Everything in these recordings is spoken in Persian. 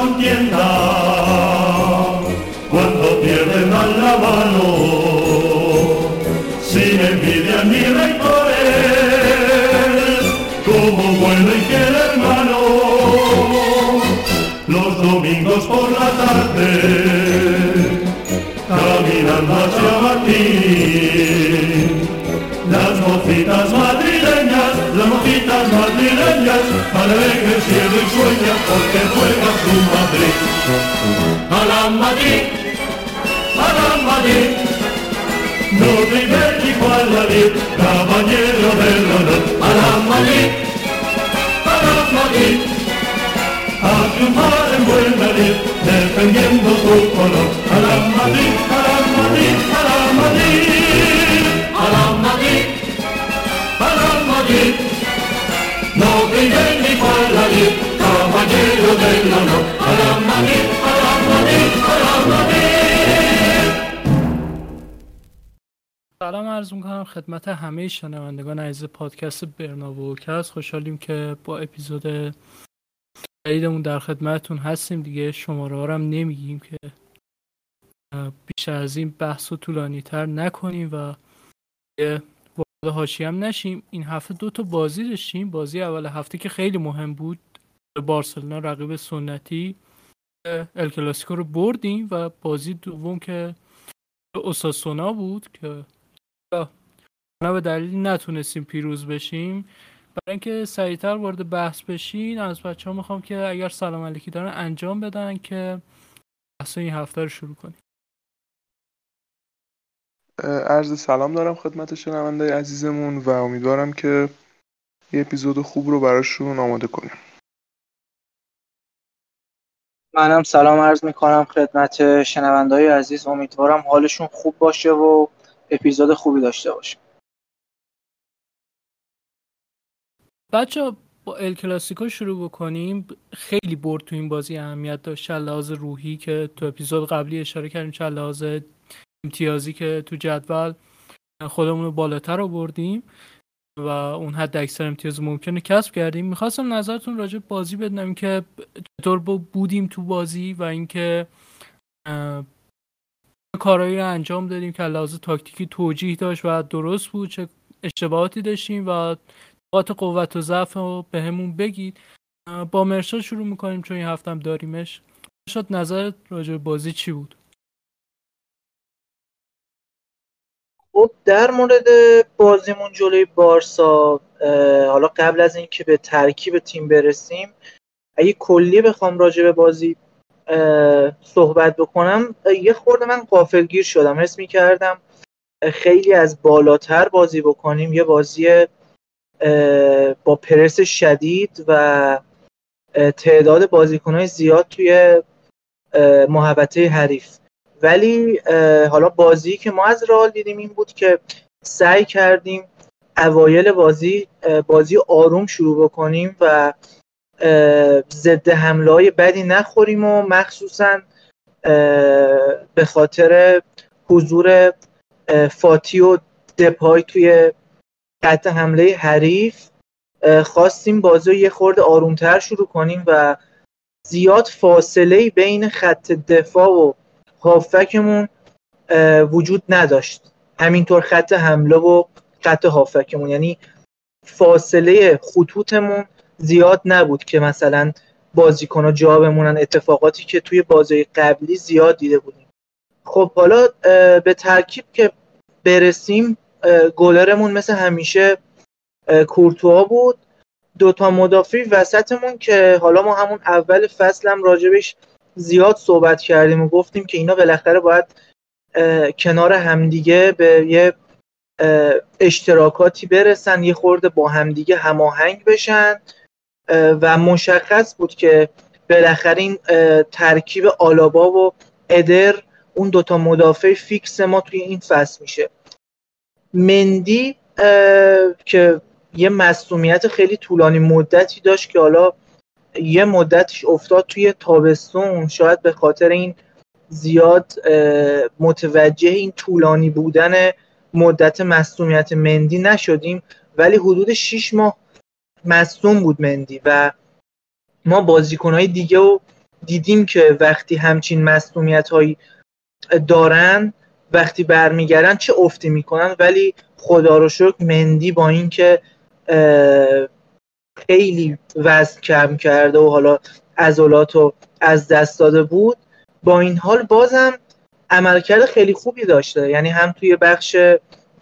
上天堂。Alegre el cielo y sueña porque juega su Madrid. A la Madrid, a la Madrid, no ni cual Madrid, caballero del honor. A la Madrid, a la Madrid, a triunfar en buen Madrid, defendiendo tu color. A la Madrid, a la Madrid, a la Madrid, سلام عرض می‌کنم خدمت همه شنوندگان عزیز پادکست برناوکست خوشحالیم که با اپیزود جدیدمون در خدمتتون هستیم. دیگه شماره ها هم نمیگیم که بیشتر از این بحث و طولانی تر نکنیم و وارد حاشیه هم نشیم. این هفته دو تا بازی داشتیم. بازی اول هفته که خیلی مهم بود. بارسلونا رقیب سنتی اه، ال کلاسیکو رو بردیم و بازی دوم که اوساسونا بود که نه به دلیلی نتونستیم پیروز بشیم. برای اینکه سریعتر وارد بحث بشین از بچه ها می‌خوام که اگر سلام علیکی دارن انجام بدن که بحث این هفته رو شروع کنیم. عرض سلام دارم خدمت شنونده عزیزمون و امیدوارم که یه اپیزود خوب رو براشون آماده کنیم. منم سلام عرض می‌کنم خدمت شنونده های عزیز. امیدوارم حالشون خوب باشه و اپیزود خوبی داشته باشه بچه با ال کلاسیکو شروع بکنیم. خیلی برد تو این بازی اهمیت داشت. چه لحاظ روحی که تو اپیزود قبلی اشاره کردیم چه لحاظ امتیازی که تو جدول خودمون رو بالاتر آوردیم. و اون حد اکثر امتیاز ممکنه کسب کردیم. می‌خواستم نظرتون راجع بازی بدونم که چطور بودیم تو بازی و اینکه کارهایی رو انجام دادیم که لحاظ تاکتیکی توجیه داشت و درست بود چه اشتباهاتی داشتیم و نقاط قوت و ضعف رو به همون بگید. با مرشاد شروع می‌کنیم چون این هفتم داریمش. مرشاد نظرت راجع بازی چی بود؟ خب در مورد بازیمون جلوی بارسا حالا قبل از اینکه به ترکیب تیم برسیم اگه کلی بخوام راجع به بازی صحبت بکنم یه خورده من غافلگیر شدم. حس می‌کردم خیلی از بالاتر بازی بکنیم. یه بازی با پرس شدید و تعداد بازیکنهای زیاد توی محوطه حریف. ولی حالا بازی که ما از رئال دیدیم این بود که سعی کردیم اوایل بازی بازی آروم شروع بکنیم و ضد حمله های بدی نخوریم و مخصوصا به خاطر حضور فاتی و دپای توی خط حمله حریف خواستیم بازی رو یه خورده آرومتر شروع کنیم و زیاد فاصله بین خط دفاع و هافکمون وجود نداشت. همینطور خط حمله و خط هافکمون. یعنی فاصله خطوطمون زیاد نبود که مثلا بازیکن‌ها جا بمونن. اتفاقاتی که توی بازی قبلی زیاد دیده بودیم. خب حالا به ترکیب که برسیم گلرمون مثل همیشه کورتوا بود. دوتا مدافع وسطمون که حالا ما همون اول فصلم راجبش زیاد صحبت کردیم و گفتیم که اینا بالاخره باید کنار همدیگه به یه اشتراکاتی برسن یه خورده با همدیگه هماهنگ بشن. و مشخص بود که بالاخره این ترکیب آلابا و ادر اون دوتا مدافع فیکس ما توی این فصل میشه. مندی که یه مصومیت خیلی طولانی مدتی داشت که حالا یه مدتش افتاد توی تابستون. شاید به خاطر این زیاد متوجه این طولانی بودن مدت مصومیت مندی نشدیم. ولی حدود 6 ماه مصوم بود مندی و ما بازیکنهای دیگه رو دیدیم که وقتی همچین مسئولیت هایی دارن وقتی برمیگردن چه افتی می‌کنن. ولی خدا رو شکر مندی با اینکه خیلی وزن کم کرده و حالا عضلات رو از دست داده بود. با این حال بازم عملکرد خیلی خوبی داشته. یعنی هم توی بخش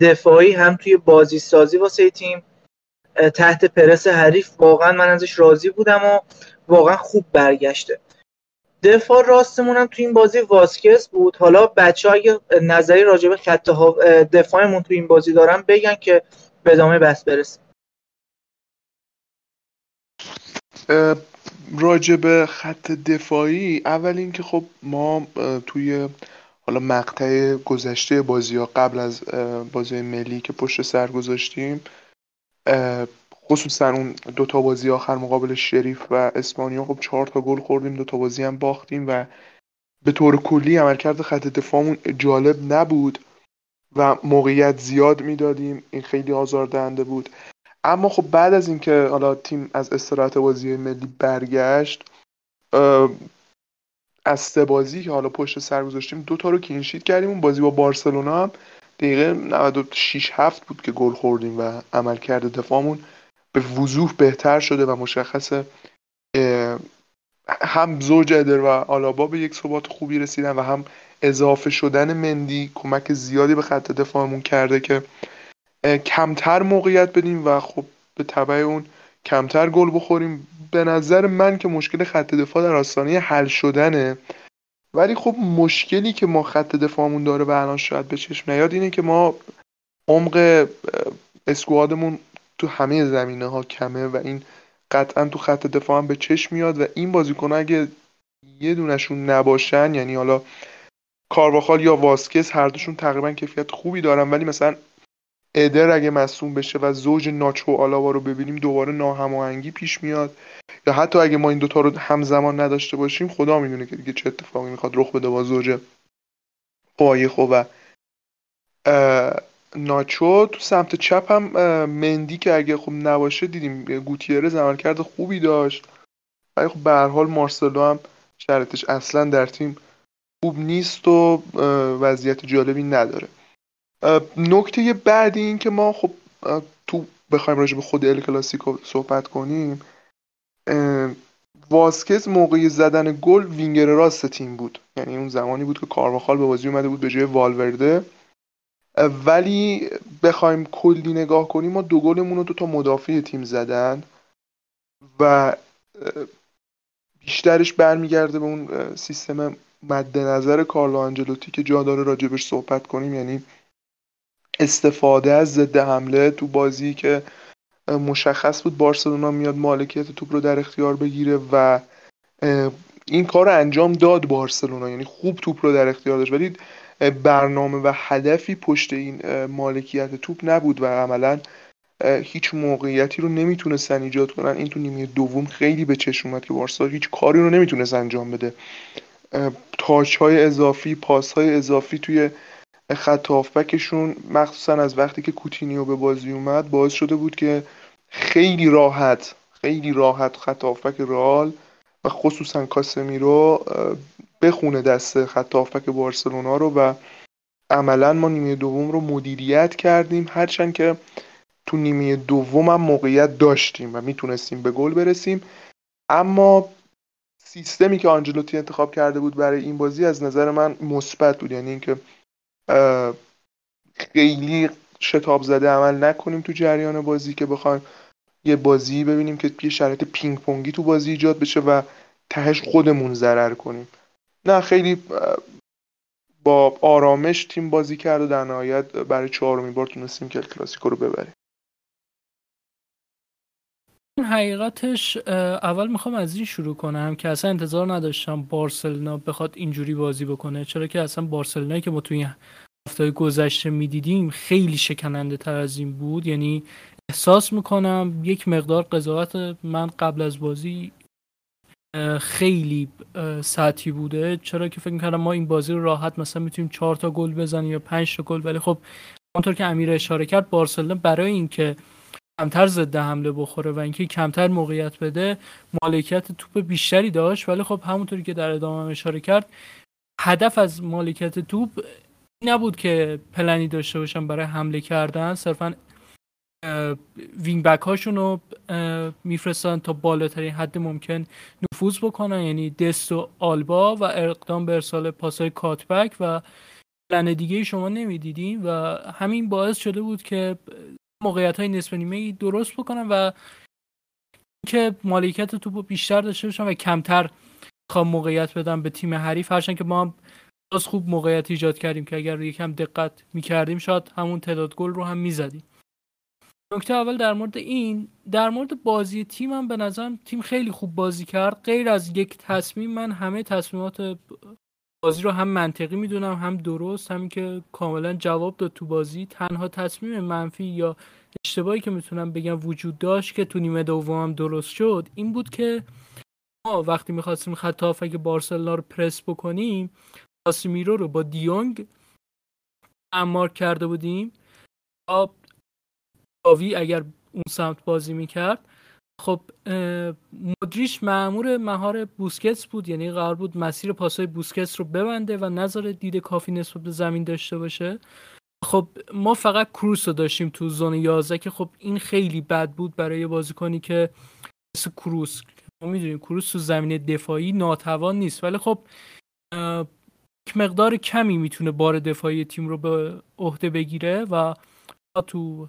دفاعی هم توی بازی سازی واسه تیم تحت پرس حریف واقعا من ازش راضی بودم و واقعا خوب برگشته. دفاع راستمون تو این بازی واسکس بود. حالا بچه اگه نظری راجع به خط دفاعمون تو این بازی دارن بگن که به ادامه بحث برسیم راجع به خط دفاعی اول اینکه خب ما توی حالا مقطع گذشته بازی ها قبل از بازی ملی که پشت سر گذاشتیم خصوصا اون دو تا بازی آخر مقابل شریف و اسپانیا خب چهار تا گل خوردیم دو تا بازی هم باختیم و به طور کلی عملکرد خط دفاعمون جالب نبود و موقعیت زیاد می‌دادیم. این خیلی آزاردهنده بود. اما خب بعد از اینکه حالا تیم از استراحت بازی ملی برگشت از سه بازی که حالا پشت سر گذاشتیم دو تا رو کلینشیت کردیم. اون بازی با بارسلونا هم دقیقه 96 7 بود که گل خوردیم و عملکرد دفاعمون به وضوح بهتر شده و مشخصه هم زوج ادر و آلابا به یک ثبات خوبی رسیدن و هم اضافه شدن مندی کمک زیادی به خط دفاعمون کرده که کمتر موقعیت بدیم و خب به طبع اون کمتر گل بخوریم. به نظر من که مشکل خط دفاع در آستانه حل شدنه. ولی خب مشکلی که ما خط دفاعمون داره و الان شاید به چشم نیاد اینه که ما عمق اسکوادمون تو همه زمینه ها کمه و این قطعا تو خط دفاع هم به چشم میاد و این بازیکن اگه یه دونشون نباشن یعنی حالا کارواخال یا واسکس هر دوشون تقریبا کیفیت خوبی دارن ولی مثلا ادر اگه مصوم بشه و زوج ناچو آلاوا رو ببینیم دوباره ناهماهنگی پیش میاد. یا حتی اگه ما این دوتا رو همزمان نداشته باشیم خدا می‌دونه که دیگه چه اتفاقی می‌خواد رخ بده با زوج قایخو و ناچو. تو سمت چپ هم مندی که اگه خب نباشه دیدیم گوتیرز عملکرد خوبی داشت. ولی خب به هر حال مارسلو هم شرطش اصلا در تیم خوب نیست و وضعیت جالبی نداره. نکته بعدی این که ما خب تو بخوایم راجع به خود ال کلاسیکو صحبت کنیم واسکز موقعی زدن گل وینگر راست تیم بود. یعنی اون زمانی بود که کارواخال به بازی اومده بود به جای والورده. ولی بخوایم کلی نگاه کنیم ما دو گلمون رو دو تا مدافع تیم زدن و بیشترش برمیگرده به اون سیستم مد نظر کارلو آنجلوتی که جا داره راجبش صحبت کنیم. یعنی استفاده از ضد حمله تو بازی که مشخص بود بارسلونا میاد مالکیت توپ رو در اختیار بگیره و این کار رو انجام داد بارسلونا. یعنی خوب توپ رو در اختیار داشت. ولی برنامه و هدفی پشت این مالکیت توپ نبود و عملا هیچ موقعیتی رو نمی‌تونستن ایجاد کنن. این تو نیمه دوم خیلی به چشم اومد که بارسا هیچ کاری رو نمی‌تونست انجام بده. تاچ های اضافی پاس های اضافی توی خط هافبکشون مخصوصا از وقتی که کوتینیو به بازی اومد باعث شده بود که خیلی راحت خیلی راحت خط هافبک رئال و خصوصا کاسمیرو بخونه دست خط هافبک بارسلونا رو و عملا ما نیمه دوم رو مدیریت کردیم. هرچند که تو نیمه دوم هم موقعیت داشتیم و می‌تونستیم به گل برسیم. اما سیستمی که آنجلوتی انتخاب کرده بود برای این بازی از نظر من مثبت بود. یعنی اینکه خیلی شتاب زده عمل نکنیم تو جریان بازی که بخوایم یه بازی ببینیم که یه شرایط پینگ پونگی تو بازی ایجاد بشه و تهش خودمون ضرر کنیم. نه خیلی با آرامش تیم بازی کرد و در نهایت برای چهارمین بار تونستیم که کلاسیکو رو ببریم. حقیقتش اول می‌خوام از این شروع کنم که اصلا انتظار نداشتم بارسلونا بخواد اینجوری بازی بکنه چرا که اصلا بارسلونایی که ما توی هفته گذشته می‌دیدیم خیلی شکننده تر از این بود. یعنی احساس می‌کنم یک مقدار قضاوت من قبل از بازی خیلی سطحی بوده. چرا که فکر می‌کردم ما این بازی رو راحت مثلا می‌تونیم چهار تا گل بزنیم یا پنج تا گل ولی خب همونطور که امیر اشاره کرد بارسلونا برای اینکه کمتر ضد حمله بخوره و اینکه کمتر موقعیت بده مالکیت توپ بیشتری داشت. ولی خب همونطوری که در ادامه اشاره کرد هدف از مالکیت توپ نبود که پلنی داشته باشن برای حمله کردن. صرفا وینگ بک هاشون رو میفرستن تا بالاترین حد ممکن نفوذ بکنن. یعنی دست و آلبا و اقدام به ارسال پاسای کاتبک و پلن دیگه شما نمی‌دیدیم و همین باعث شده بود که موقعیت های نصف نیمه درست بکنن و که مالکیت توپ بیشتر داشته باشن و کمتر خواه موقعیت بدن به تیم حریف. هرچند که ما باز خوب موقعیت ایجاد کردیم که اگر یکم دقت می‌کردیم شاید همون تعداد گل رو هم می‌زدیم. نکته اول در مورد این در مورد بازی تیم هم به نظرم تیم خیلی خوب بازی کرد. غیر از یک تصمیم من همه تصمیمات بازی رو هم منطقی می‌دونم هم درست همین که کاملا جواب داد تو بازی. تنها تصمیم منفی یا اشتباهی که می‌تونم بگم وجود داشت که تو نیمه دوم درست شد این بود که ما وقتی می‌خواستیم خط هافک بارسلونا رو پرس بکنیم کاسمیرو رو با دیونگ امار کرده بودیم. آوی اگر اون سمت بازی می‌کرد خب مدریش معمور مهار بوسکتس بود یعنی قرار بود مسیر پاسای بوسکتس رو ببنده و نظر دید کافی نسبت به زمین داشته باشه. خب ما فقط کروس رو داشتیم تو زون 11 که خب این خیلی بد بود برای بازیکنی که مثل کروس. ما می‌دونیم کروس تو زمین دفاعی ناتوان نیست ولی خب مقدار کمی می‌تونه بار دفاعی تیم رو به عهده بگیره و تو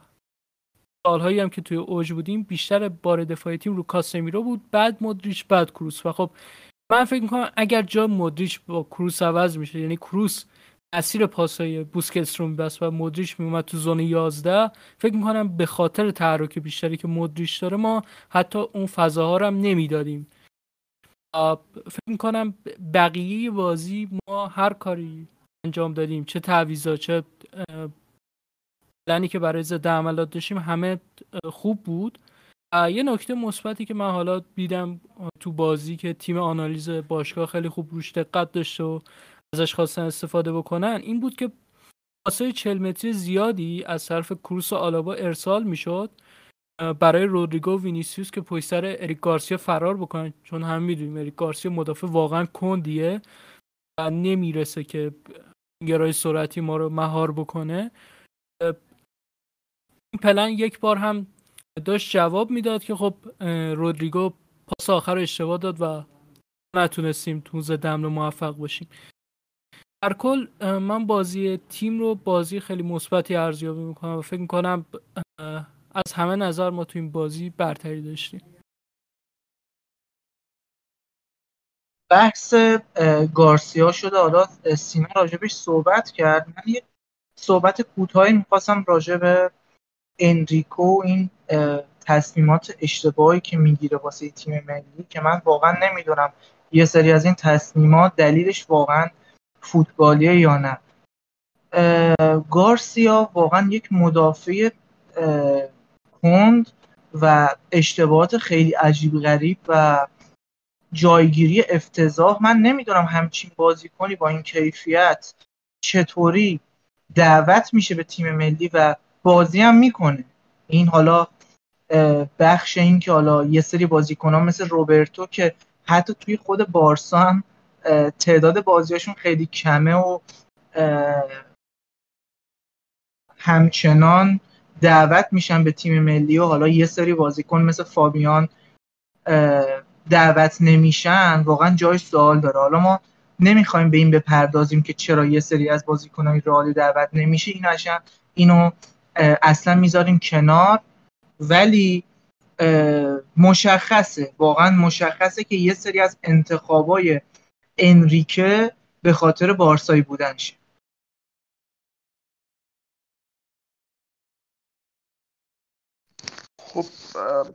سالهایی هم که توی اوج بودیم بیشتر بار دفاعی تیم رو کاسمیرو بود بعد مدریچ بعد کروس. و خب من فکر می‌کنم اگر جا مدریچ با کروس عوض میشه یعنی کروس اسیر پاسای بوسکتس رو میبست و مدریچ میومد تو زون 11 فکر می‌کنم به خاطر تحرک بیشتری که مدریچ داره ما حتی اون فضاها رو هم نمی‌دادیم. فکر می‌کنم بقیه بازی ما هر کاری انجام دادیم چه تعویضا چه پلنی که برای ضد عملات داشتیم همه خوب بود. یه نکته مثبتی که من حالا دیدم تو بازی که تیم آنالیز باشگاه خیلی خوب روش دقت داشته و ازش خواستن استفاده بکنن این بود که پاسای 40 متری زیادی از طرف کروس و آلابا ارسال می‌شد. برای رودریگو و وینیسیوس که پشت سر اریک گارسیا فرار بکنن چون هم می‌دونیم اریک گارسیا مدافع واقعا کندیه و نمی‌رسه که گرای سرعتی ما رو مهار بکنه. پلن یک بار هم داشت جواب می‌داد که خب رودریگو پاس آخر رو اشتباه داد و نتونستیم تو دمل موفق باشیم. در کل من بازی تیم رو بازی خیلی مثبتی ارزیابی می‌کنم و فکر می‌کنم از همه نظر ما تو این بازی برتری داشتیم. بحث گارسیا شده حالا سینا راجبش صحبت کرد. من یه صحبت کوتاهی می‌خواستم راجب انریکو این تصمیمات اشتباهی که می‌گیره واسه تیم ملی که من واقعا نمی‌دونم یه سری از این تصمیمات دلیلش واقعا فوتبالیه یا نه. گارسیا واقعا یک مدافع کند و اشتباهات خیلی عجیب غریب و جایگیری افتضاح. من نمی‌دونم همچین بازیکنی با این کیفیت چطوری دعوت میشه به تیم ملی و بازی هم می‌کنه. این حالا بخش این که حالا یه سری بازیکن ها مثل روبرتو که حتی توی خود بارسا هم تعداد بازیاشون خیلی کمه و همچنان دعوت میشن به تیم ملی و حالا یه سری بازیکن مثل فابیان دعوت نمیشن. واقعا جای سوال داره. حالا ما نمی‌خوایم به این بپردازیم که چرا یه سری از بازیکنهای رئال دعوت نمیشه. این اینو اصلا می‌ذاریم کنار ولی مشخصه. واقعا مشخصه که یه سری از انتخابای انریکه به خاطر بارسایی بودنشه خب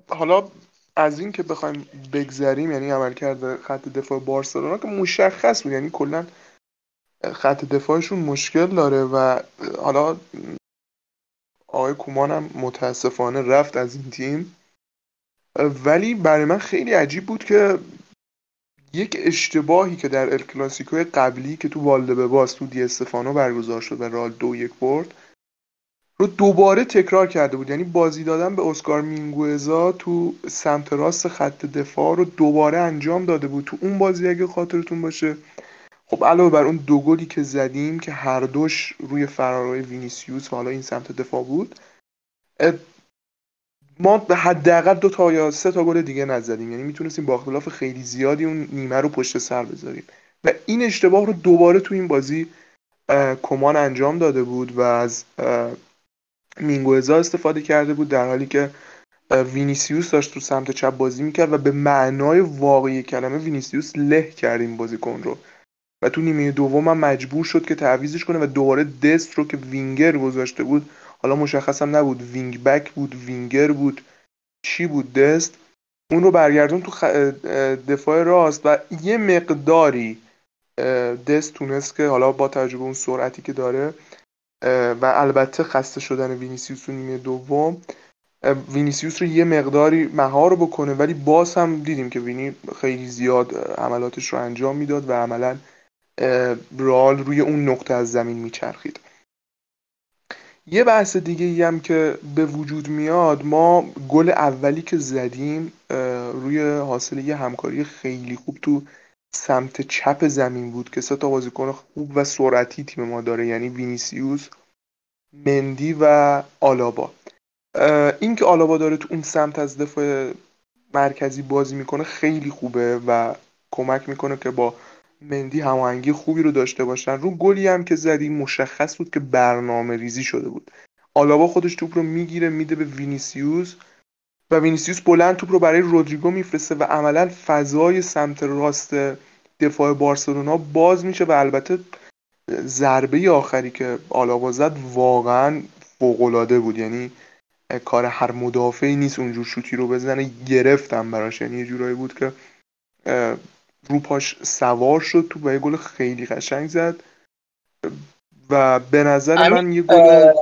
حالا از این که بخوایم بگذریم یعنی عملکرد خط دفاع بارسلونا که مشخص بود یعنی کلا خط دفاعشون مشکل داره و حالا آقای کومان هم متاسفانه رفت از این تیم. ولی برای من خیلی عجیب بود که یک اشتباهی که در الکلاسیکو قبلی که تو والده به باز تو دی استفانو برگزار شد و رال دو یک برد رو دوباره تکرار کرده بود. یعنی بازی دادن به اسکار مینگوزا تو سمت راست خط دفاع رو دوباره انجام داده بود. تو اون بازی اگه خاطرتون باشه خب علاوه بر اون دو گلی که زدیم که هر دوش روی فرارای وینیسیوس و حالا این سمت دفاع بود ما به حداقل دو تا یا سه تا گل دیگه نزدیم. یعنی می‌تونستیم با اختلاف خیلی زیادی اون نیمه رو پشت سر بذاریم. و این اشتباه رو دوباره تو این بازی کومان انجام داده بود و از مینگوزا استفاده کرده بود در حالی که وینیسیوس داشت تو سمت چپ بازی می‌کرد و به معنای واقعی کلمه وینیسیوس له کرد این بازیکن رو. و تو نیمه دوم هم مجبور شد که تعویزش کنه و دوباره دست رو که وینگر گذاشته بود حالا مشخص هم نبود wing back بود وینگر بود چی بود دست اون رو برگردون تو دفاع راست و یه مقداری دست تونست که حالا با تجربه اون سرعتی که داره و البته خسته شدن وینیسیوس تو نیمه دوم وینیسیوس رو یه مقداری مهار بکنه ولی باز هم دیدیم که وینی خیلی زیاد حملاتش رو انجام می‌داد و عملا رال روی اون نقطه از زمین میچرخید. یه بحث دیگه ای هم که به وجود میاد ما گل اولی که زدیم روی حاصل یه همکاری خیلی خوب تو سمت چپ زمین بود که سه تا بازیکن خوب و سرعتی تیم ما داره یعنی وینیسیوس مندی و آلابا. این که آلابا داره تو اون سمت از دفاع مرکزی بازی می‌کنه خیلی خوبه و کمک می‌کنه که با مندی هماهنگی خوبی رو داشته باشن. رو گلی هم که زدی مشخص بود که برنامه ریزی شده بود. آلابا خودش توپ رو می‌گیره میده به وینیسیوس و وینیسیوس بلند توپ رو برای رودریگو میفرسته و عملا فضای سمت راست دفاع بارسلونا باز میشه و البته ضربه آخری که آلابا زد واقعا فوقالعاده بود. یعنی کار هر مدافعی نیست اونجور شوتی رو بزنه. گرفتم براش. یعنی یه جورایی بود که رو پاش سوار شد تو با یه گل خیلی قشنگ زد. و به نظر من یه گل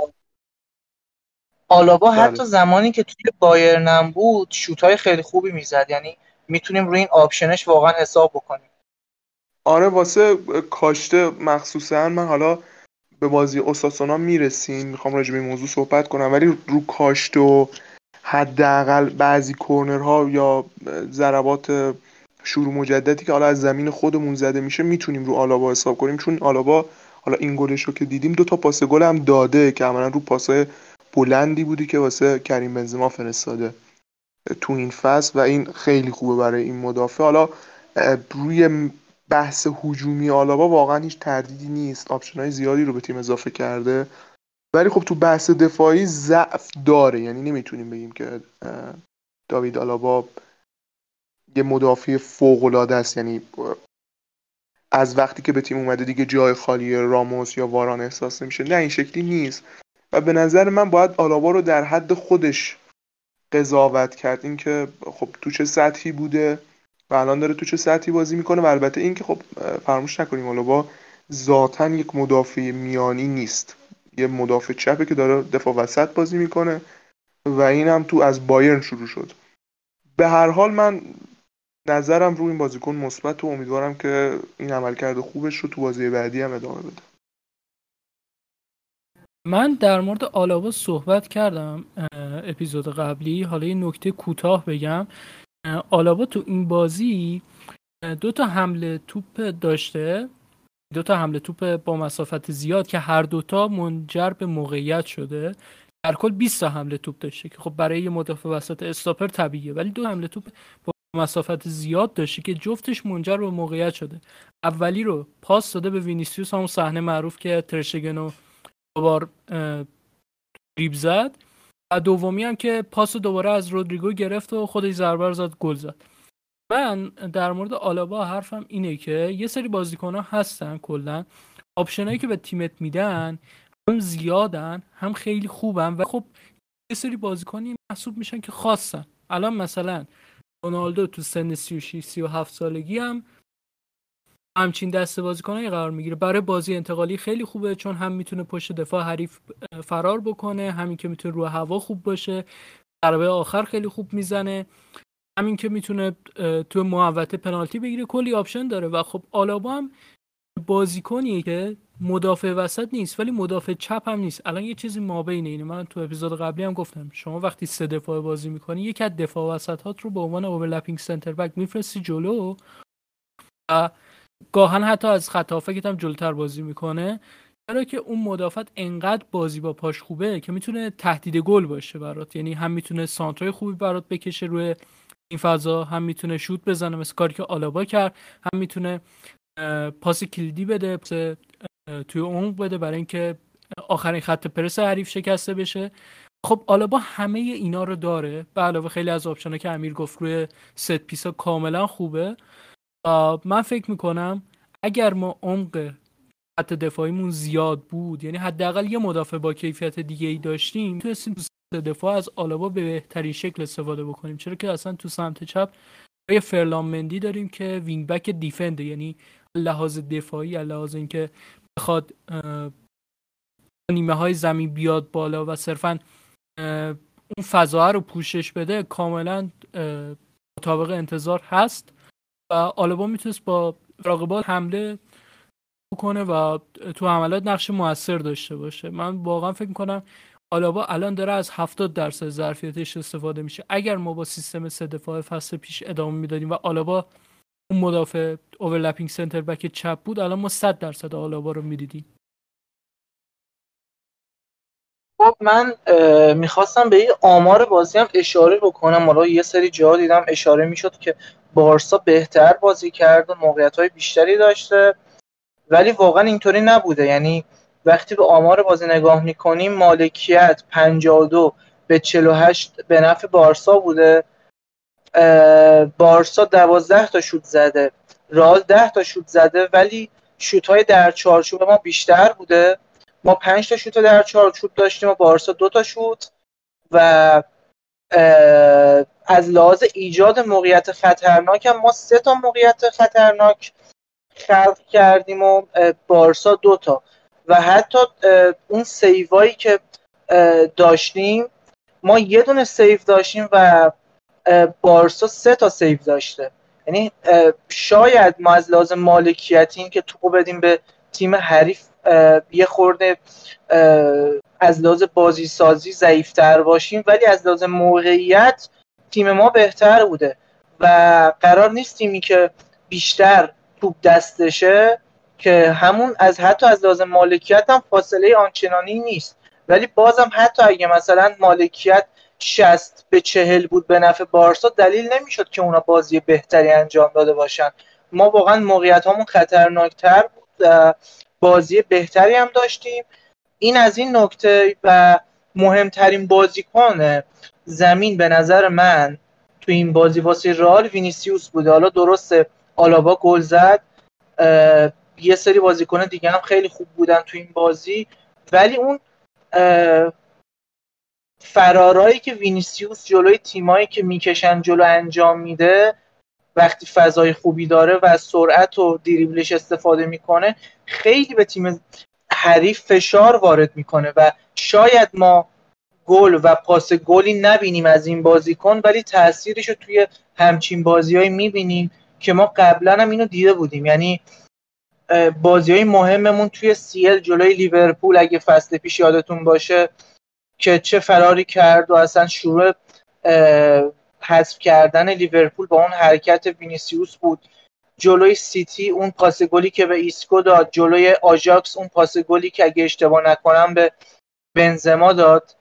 آلابا بله. حتی زمانی که توی بایرنم بود شوتای خیلی خوبی می‌زد. یعنی می‌تونیم روی این آپشنش واقعا حساب بکنیم. آره واسه کاشته مخصوصا من حالا به بازی اوساسونا می‌رسیم. می‌خوام راجع به این موضوع صحبت کنم. ولی رو کاشته و حداقل بعضی کورنرها یا ضربات شروع مجددی که حالا از زمین خودمون زده میشه می‌تونیم رو آلابا حساب کنیم. چون آلابا حالا این گلش رو که دیدیم دو تا پاس گل هم داده که عملا رو پاسای بلندی بودی که واسه کریم بنزما فرستاده تو این فصل و این خیلی خوبه برای این مدافع. حالا روی بحث هجومی آلابا واقعا هیچ تردیدی نیست. option های زیادی رو به تیم اضافه کرده. ولی خب تو بحث دفاعی ضعف داره. یعنی نمی‌تونیم بگیم که داوید آلابا یه مدافع فوق العاده است. یعنی از وقتی که به تیم اومده دیگه جای خالی راموس یا واران احساس نمیشه. نه این شکلی نیست. و به نظر من باید آلابا رو در حد خودش قضاوت کرد. اینکه خب تو چه سطحی بوده و الان داره تو چه سطحی بازی می‌کنه و البته اینکه خب فراموش نکنیم آلابا ذاتا یک مدافع میانی نیست. یه مدافع چپه که داره دفاع وسط بازی می‌کنه و این هم تو از بایرن شروع شد. به هر حال من نظرم رو این بازیکن مثبت و امیدوارم که این عملکرد خوبش رو تو بازی بعدی هم ادامه بده. من در مورد آلابا صحبت کردم اپیزود قبلی. حالا یه نکته کوتاه بگم. آلابا تو این بازی دو تا حمله توپ داشته. دو تا حمله توپ با مسافت زیاد که هر دوتا منجر به موقعیت شده. در کل 20 تا حمله توپ داشته که خب برای یه مدافع وسط استاپر طبیعیه. ولی دو حمله توپ با مسافت زیاد داشته که جفتش منجر به موقعیت شده. اولی رو پاس داده به وینیسیوس همون صحنه معروف که ترشگنو بار ریب زد. و دومی هم که پاس دوباره از رودریگو گرفت و خودش ضربه زد گل زد. من در مورد آلابا حرفم اینه که یه سری بازیکن ها هستن کلا. option ایی که به تیمت میدن هم زیادن هم خیلی خوبن. و خب یه سری بازیکنی محسوب میشن که خاصن. الان مثلا رونالدو تو سن 36 37 سالگی هم همچین دسته بازیکنایی قرار می‌گیره. برای بازی انتقالی خیلی خوبه چون هم می‌تونه پشت دفاع حریف فرار بکنه همین که می‌تونه رو هوا خوب باشه. ضربه آخر خیلی خوب می‌زنه. همین که می‌تونه تو محوطه پنالتی بگیره. کلی option داره و خب آلابا هم بازیکنیه که مدافع وسط نیست ولی مدافع چپ هم نیست. الان یه چیزی مابینه اینه. من تو اپیزود قبلی هم گفتم شما وقتی سه دفاع بازی می‌کنی یکی از دفاع وسط هات رو به عنوان اوورلپینگ سنتر بک میفرستی جلو و گاهن حتی از خط هم جلوتر بازی می‌کنه. چرا که اون مدافعت انقدر بازی با پاش خوبه که می‌تونه تهدید گل باشه برات. یعنی هم می‌تونه سانترای خوبی برات بکشه روی این فضا هم می‌تونه شوت بزنه مثل کاری که آلابا کرد. هم می‌تونه پاس کلیدی بده توی اون بده برای اینکه آخرین خط پرس حریف شکسته بشه. خب آلابا همه اینا رو داره. به علاوه خیلی از آپشنها که امیر گفت روی ست پیسا کاملا خوبه. من فکر می‌کنم اگر ما عمق خط دفاعیمون زیاد بود یعنی حداقل یه مدافع با کیفیت دیگه ای داشتیم تو دفاع از آلابا به بهترین شکل استفاده بکنیم. چرا که اصلا تو سمت چپ یه فرلان مندی داریم که وینگ بک دیفند یعنی لحاظ دفاعی لحاظ اینکه بخواد نیمه های زمین بیاد بالا و صرفا اون فضا رو پوشش بده کاملا مطابق انتظار هست و آلبا می‌تونست با راقبال حمله کنه و تو حملات نقش موثر داشته باشه. من واقعا فکر می‌کنم آلابا الان داره از 70 درصد ظرفیتش استفاده میشه. اگر ما با سیستم سه دفاع فصل پیش ادامه می‌دادیم و آلابا اون مدافع اوورلپینگ سنتر بک چپ بود الان ما 100 درصد آلابا رو می‌دیدیم. خب من می‌خواستم به این آمار بازی هم اشاره بکنم. حالا یه سری جا دیدم اشاره می‌شد که بارسا بهتر بازی کرد و موقعیت های بیشتری داشته ولی واقعا اینطوری نبوده. یعنی وقتی به آمار بازی نگاه می‌کنیم مالکیت 52 به 48 به نفع بارسا بوده. بارسا 12 تا شوت زده. رال 10 تا شوت زده ولی شوت های در چارچوب ما بیشتر بوده. ما 5 تا شوت در چارچوب داشتیم و بارسا دو تا شوت. و از لحاظ ایجاد موقعیت خطرناک هم ما سه تا موقعیت خطرناک خلق کردیم و بارسا دوتا و حتی اون سیوایی که داشتیم ما یه دونه save داشتیم و بارسا سه تا save داشته. یعنی شاید ما از لحاظ مالکیتی که توپو بدیم به تیم حریف یه خورده از لحاظ بازی سازی ضعیفتر باشیم ولی از لحاظ موقعیت تیم ما بهتر بوده. و قرار نیست تیمی که بیشتر توپ دستشه که همون از حتی از لحاظ مالکیت هم فاصله آنچنانی نیست. ولی بازم حتی اگه مثلا مالکیت 60 به 40 بود به نفع بارسا دلیل نمی‌شد که اونا بازی بهتری انجام داده باشن. ما واقعا موقعیت همون خطرناکتر بود بازی بهتری هم داشتیم. این از این نکته و مهمترین بازیکن زمین به نظر من تو این بازی واسه رئال وینیسیوس بوده. حالا درسته آلابا گل زد. یه سری بازیکن دیگه هم خیلی خوب بودن تو این بازی. ولی اون فرارایی که وینیسیوس جلوی تیمایی که می‌کشن جلو انجام میده وقتی فضای خوبی داره و از سرعت و دریبلش استفاده می‌کنه خیلی به تیم حریف فشار وارد می‌کنه و شاید ما گل و پاس گلی نبینیم از این بازیکن ولی تاثیرش رو توی همچین بازیهایی می‌بینیم که ما قبلا هم اینو دیده بودیم. یعنی بازی های مهممون توی CL جلوی لیورپول اگه فصل پیش یادتون باشه که چه فراری کرد و اصلا شروع حذف کردن لیورپول با اون حرکت وینیسیوس بود. جلوی سیتی اون پاس گلی که به ایسکو داد جلوی آژاکس اون پاس گلی که اگه اشتباه نکنم به بنزما داد.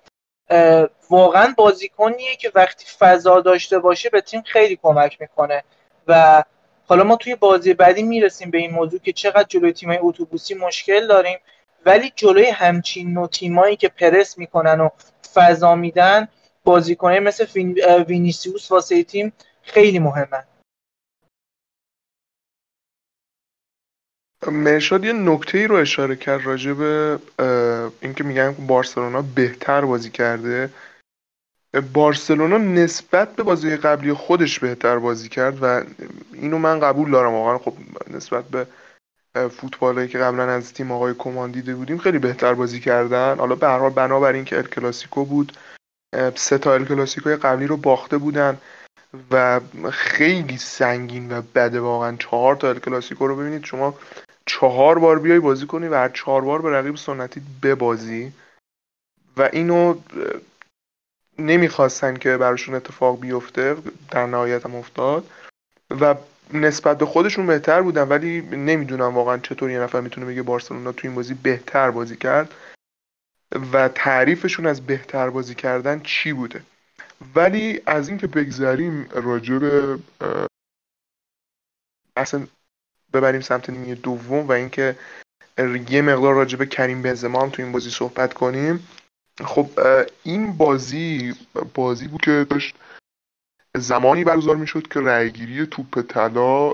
واقعا بازیکنیه که وقتی فضا داشته باشه به تیم خیلی کمک می‌کنه. و حالا ما توی بازی بعدی می‌رسیم به این موضوع که چقدر جلوی تیمای اتوبوسی مشکل داریم. ولی جلوی همچین نوع تیمایی که پرس می‌کنن و فضا میدن بازیکنه مثل وینیسیوس واسه تیم خیلی مهمه مرشاد یه نکته ای رو اشاره کرد راجع به اینکه میگن بارسلونا بهتر بازی کرده. بارسلونا نسبت به بازی قبلی خودش بهتر بازی کرد و اینو من قبول دارم واقعا خب نسبت به فوتبالایی که قبلا از تیم آقای کمان دیده بودیم خیلی بهتر بازی کردن. حالا به هر حال بنابر اینکه ال کلاسیکو بود سه تا ال کلاسیکوی قبلی رو باخته بودن و خیلی سنگین و بده واقعا. چهار تا ال کلاسیکو رو ببینید شما چهار بار بیای بازی کنی و هر چهار بار به رقیب سنتی ببازی و اینو نمی‌خواستن که براشون اتفاق بیفته در نهایت هم افتاد. و نسبت به خودشون بهتر بودن ولی نمی‌دونم واقعا چطور یه نفر می‌تونه بگه بارسلونا تو این بازی بهتر بازی کرد و تعریفشون از بهتر بازی کردن چی بوده. ولی از اینکه بگذریم راجع به اصلا ببریم سمت نیمه دوم و اینکه یه مقدار راجع به کریم بنزما هم تو این بازی صحبت کنیم خب این بازی بازی بود که داشت زمانی برگزار می‌شد که رأیگیری توپ طلا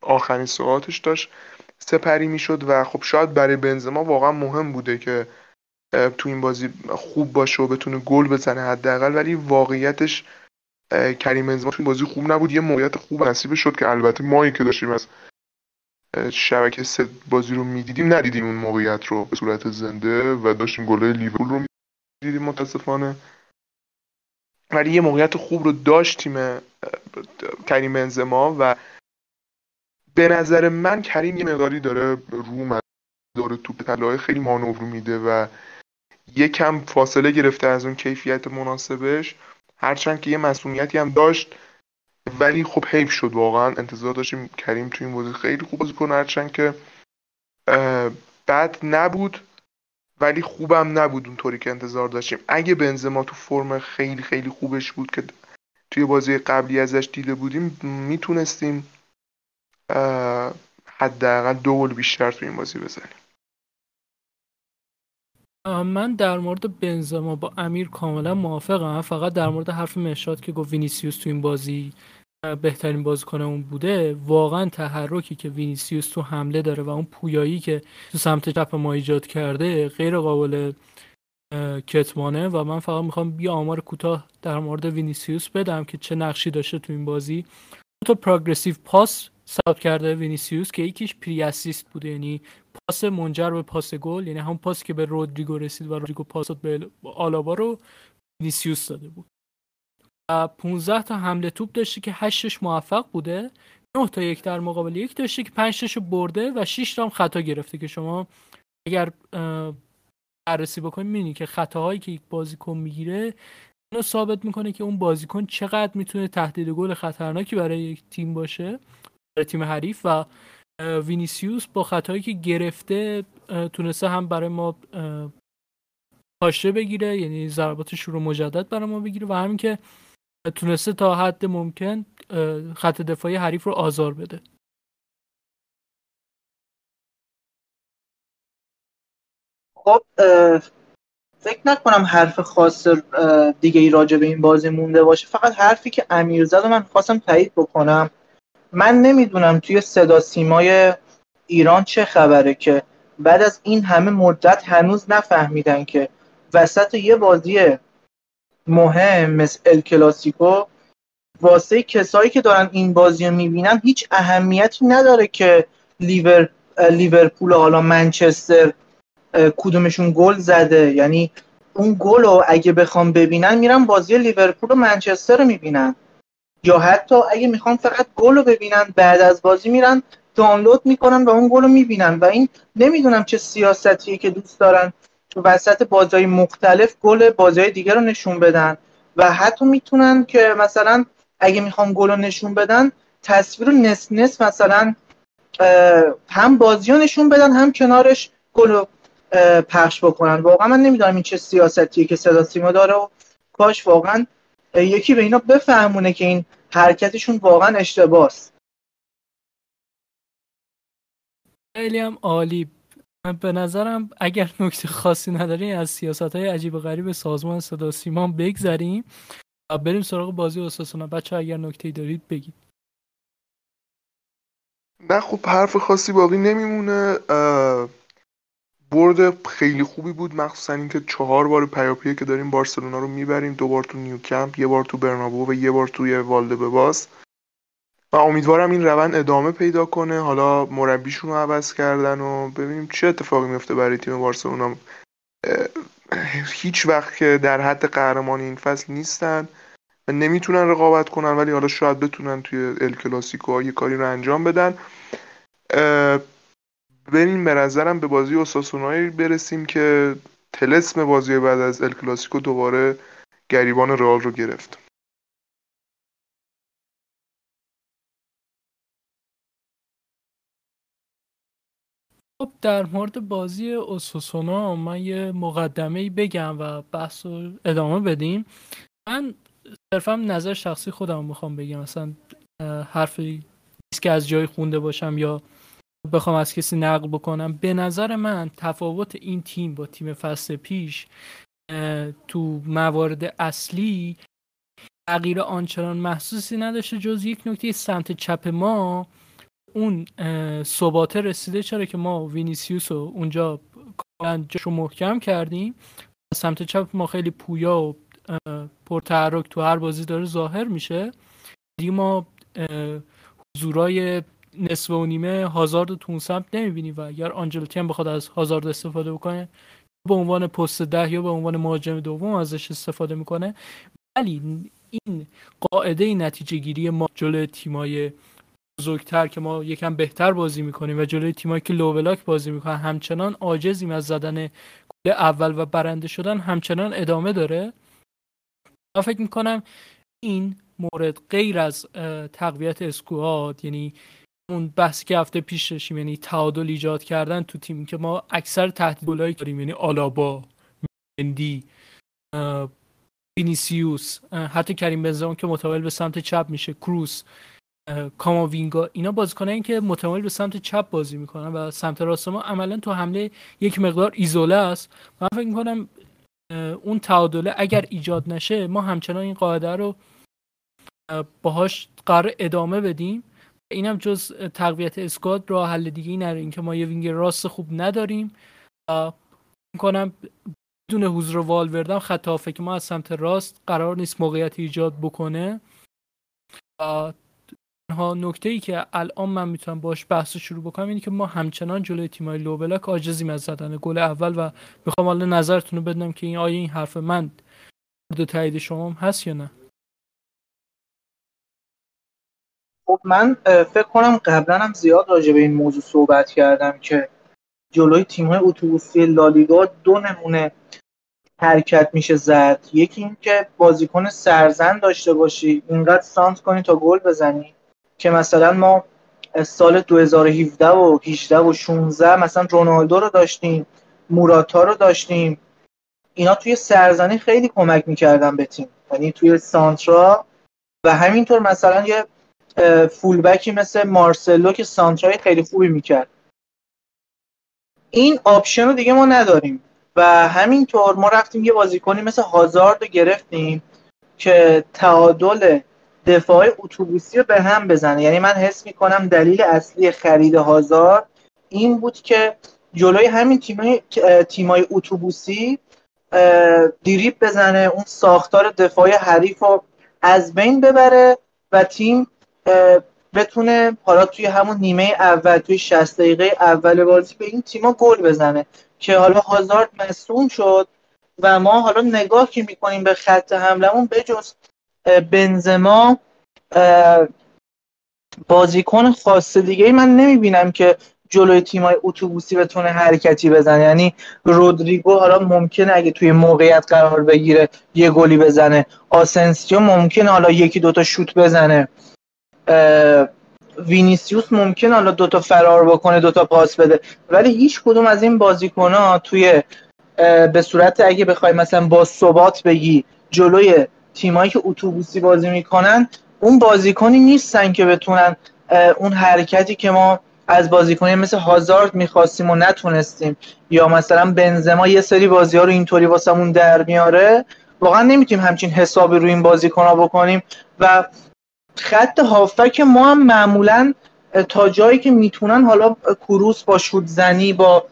آخرین ساعتش داشت سپری می‌شد و خب شاید برای بنزما واقعا مهم بوده که تو این بازی خوب باشه و بتونه گل بزنه حداقل ولی واقعیتش کریم بنزما تو این بازی خوب نبود. یه موقعیت خوب نصیب شد که البته مایی که داشتیم از شبکه سه بازی رو می‌دیدیم ندیدیم اون موقعیت رو به صورت زنده و داشتیم گله لیورپول رو می‌دیدیم متاسفانه. ولی یه موقعیت خوب رو داشت تیم کریم بنزما و به نظر من کریم یه مقداری داره رو داره توپ طلای خیلی مانور میده و یه کم فاصله گرفته از اون کیفیت مناسبش. هرچند که یه مسئولیتی هم داشت ولی خب حیف شد. واقعا انتظار داشتیم کریم تو این بازی خیلی خوب بازی کنه هرچند که بد نبود. ولی خوبم نبود اونطوری که انتظار داشتیم. اگه بنزما تو فرم خیلی خیلی خوبش بود که توی بازی قبلی ازش دیده بودیم می‌تونستیم حداقل دو گل بیشتر تو این بازی بزنیم. من در مورد بنزما با امیر کاملا موافقم. فقط در مورد حرف مرشاد که گفت وینیسیوس تو این بازی بهترین بازیکنمون بوده واقعا تحرکی که وینیسیوس تو حمله داره و اون پویایی که تو سمت چپ ما ایجاد کرده غیر قابل کتمانه و من فقط می‌خوام یه آمار کوتاه در مورد وینیسیوس بدم که چه نقشی داشته تو این بازی. دو progressive pass ثبت کرده وینیسیوس که یکیش pre-assist بوده یعنی پاس منجر به پاس گل یعنی هم پاس که به رودریگو رسید و رودریگو پاس به آلابا رو وینیسیوس داده بود. 15 تا حمله توپ داشته که 8 موفق بوده. 9 تا یک در مقابل یک داشته که 5 تاشو برده و 6 تا هم خطا گرفته که شما اگر بررسی بکنید می‌بینید که خطاهایی که یک بازیکن می‌گیره اینو ثابت می‌کنه که اون بازیکن چقدر می‌تونه تهدید گل خطرناکی برای یک تیم باشه برای تیم حریف و وینیسیوس با خطایی که گرفته تونسته هم برای ما پاشه بگیره یعنی ضربات شروع مجدد برای ما بگیره و همین که تونسته تا حد ممکن خط دفاعی حریف رو آزار بده. خب فکر نکنم حرف خاص دیگه ای راجع به این بازی مونده باشه. فقط حرفی که امیر زد من خواستم تایید بکنم. من نمی‌دونم توی صدا سیمای ایران چه خبره که بعد از این همه مدت هنوز نفهمیدن که وسط یه بازی مهم مثل ال کلاسیکو واسه کسایی که دارن این بازی رو می‌بینن هیچ اهمیتی نداره که لیور لیورپول حالا منچستر کدومشون گل زده. یعنی اون گل رو اگه بخوام ببینن میرن بازی لیورپول و منچستر رو می‌بینن. یا حتی اگه می‌خوام فقط گل رو ببینن بعد از بازی میرن دانلود می‌کنن و اون گل رو می‌بینن. و این نمی‌دونم چه سیاستیه که دوست دارن. تو وسط بازی مختلف گل بازی دیگه رو نشون بدن و حتی می‌تونن که مثلا اگه می‌خوام گل رو نشون بدن تصویر رو نصف نصف مثلا هم بازی رو نشون بدن هم کنارش گل رو پخش بکنن. واقعا من نمی‌دونم این چه سیاستیه که صدا سیما داره و کاش واقعا یکی به اینا بفهمونه که این حرکتشون واقعا اشتباس خیلی هم عالی. به نظرم اگر نکته خاصی نداری از سیاست های عجیب و غریب سازمان صدا سیمان بگذریم و بریم سراغ بازی اساسونا بچه اگر نکته دارید بگید. نه خب حرف خاصی باقی نمیمونه. برد خیلی خوبی بود. مخصوصا اینکه چهار بار پیاپیه که داریم بارسلونا رو می‌بریم دو بار تو نیوکمپ یه بار تو برنابو و یه بار توی والده بباس و امیدوارم این روند ادامه پیدا کنه. حالا مربیشون رو عوض کردن و ببینیم چه اتفاقی میفته برای تیم بارسلونا. هیچ وقت که در حد قهرمان این فصل نیستن و نمی‌تونن رقابت کنن ولی حالا شاید بتونن توی ال کلاسیکو یه کاری رو انجام بدن. بریم به نظرم به بازی اوساسونایی برسیم که تلسم بازی بعد از ال کلاسیکو دوباره گریبان رئال رو گرفت. خب در مورد بازی اوساسونا من یه مقدمه بگم و بحث رو ادامه بدیم. من صرفا نظر شخصی خودم می‌خوام بگم. مثلا حرفی که از جای خونده باشم یا بخوام از کسی نقل بکنم. به نظر من تفاوت این تیم با تیم فصل پیش تو موارد اصلی تغییر آنچنان محسوسی نداشته جز یک نکته سمت چپ ما. اون ثباته رسیده. چرا که ما وینیسیوس رو اونجا جاشو محکم کردیم. سمت چپ ما خیلی پویا و پرتحرک تو هر بازی داره ظاهر میشه. دیگه ما حضورای نصف و نیمه هازارد و تون سمت نمی‌بینیم و اگر آنجلوتی هم بخواد از هازارد استفاده بکنه به عنوان پست ده یا به عنوان مهاجم دوم ازش استفاده می‌کنه. ولی این قاعده نتیجه گیری ما جلوی تیمای بزرگتر که ما یکم بهتر بازی می‌کنیم و جلوی تیمایی که لوبلاک بازی می‌کنن همچنان عاجزیم از زدن گل اول و برنده شدن همچنان ادامه داره. من فکر می‌کنم این مورد غیر از تقویت اسکواد یعنی اون بحثی که هفته پیش داشتیم یعنی تعادل ایجاد کردن تو تیم که ما اکثر تهدیدگلایی داریم یعنی آلابا مندی وینیسیوس حتی کریم بنزما که متمایل به سمت چپ میشه کروس کاماوینگا اینا بازیکنایی که متمایل به سمت چپ بازی می‌کنن و سمت راست ما عملا تو حمله یک مقدار ایزوله است. من فکر می‌کنم اون تعادله اگر ایجاد نشه ما همچنان این قاعده رو باهاش قرار ادامه بدیم. اینم جز تقویت اسکواد راه حل دیگه ای نداریم که ما یه وینگر راست خوب نداریم. می‌کنم بدون حضور والوردم خط که ما از سمت راست قرار نیست موقعیت ایجاد بکنه. ها نکته ای که الان من می‌تونم باش بحث شروع بکنم اینه که ما همچنان جلوی تیمای لو بلاک عاجزیم از زدن گل اول و می‌خوام حالا نظرتون رو بدونم که این آیا این حرف من مورد تایید شما هست یا نه. خب من فکر کنم قبلا هم زیاد راجع به این موضوع صحبت کردم که جلوی تیم های اتوبوسی لالیگا دو نمونه حرکت میشه زد. یکی اینکه بازیکن سرزن داشته باشی اینقدر سانت کنی تا گل بزنی. که مثلا ما سال 2017 و 18 و 16 مثلا رونالدو رو داشتیم موراتا رو داشتیم. اینا توی سرزنی خیلی کمک می‌کردن به تیم. یعنی توی سانترا و همینطور مثلا یه فولبکی مثل مارسلو که سانترای خیلی خوبی می‌کرد. این آپشن رو دیگه ما نداریم. و همینطور ما رفتیم یه بازیکنی مثل هازارد رو گرفتیم که تعادل دفاع اتوبوسی رو به هم بزنه. یعنی من حس می‌کنم دلیل اصلی خرید هازارد این بود که جلوی همین تیمای تیمای اتوبوسی دیریب بزنه اون ساختار دفاعی حریف رو از بین ببره و تیم بتونه حالا توی همون نیمه اول توی 60 دقیقه اول بازی به این تیما گل بزنه که حالا هازارد مصوم شد و ما حالا نگاه که می‌کنیم به خط حملمون بجز بنزما بازیکن خاص دیگه من نمی‌بینم که جلوی تیمای اتوبوسی بتونه حرکتی بزنه. یعنی رودریگو حالا ممکنه اگه توی موقعیت قرار بگیره یه گلی بزنه. آسنسیو ممکنه حالا یکی دوتا شوت بزنه. وینیسیوس ممکن حالا دوتا فرار بکنه دوتا پاس بده. ولی هیچ کدوم از این بازیکن ها توی به صورت اگه بخوای مثلا با ثبات بگی جلوی تیمایی که اتوبوسی بازی می‌کنن اون بازیکنی نیستن که بتونن اون حرکتی که ما از بازیکنی مثل هازارد می‌خواستیم و نتونستیم یا مثلا بنزما یه سری بازی ها رو اینطوری واسمون در میاره واقعا نمی‌تونیم همچین حسابی روی این بازیکن ها بکنیم و خط هافک ما هم معمولا تا جایی که می‌تونن حالا کروس با شود زنی با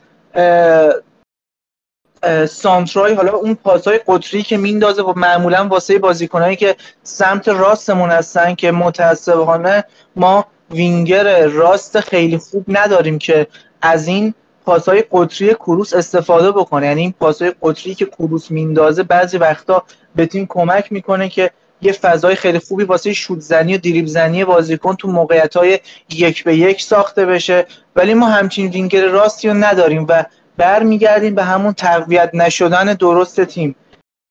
سانترای حالا اون پاسای قطری که میندازه و معمولا واسه بازیکنایی که سمت راستمون هستن که متاسفانه ما وینگر راست خیلی خوب نداریم که از این پاسای قطری کروس استفاده بکنه. یعنی این پاسای قطری که کروس میندازه بعضی وقتا به تیم کمک می‌کنه که یه فضای خیلی خوبی واسه شوت زنی و دریب زنی بازیکن تو موقعیت های یک به یک ساخته بشه. ولی ما همچین وینگر راستی رو نداریم و برمیگردیم به همون تقویت نشدن درست تیم.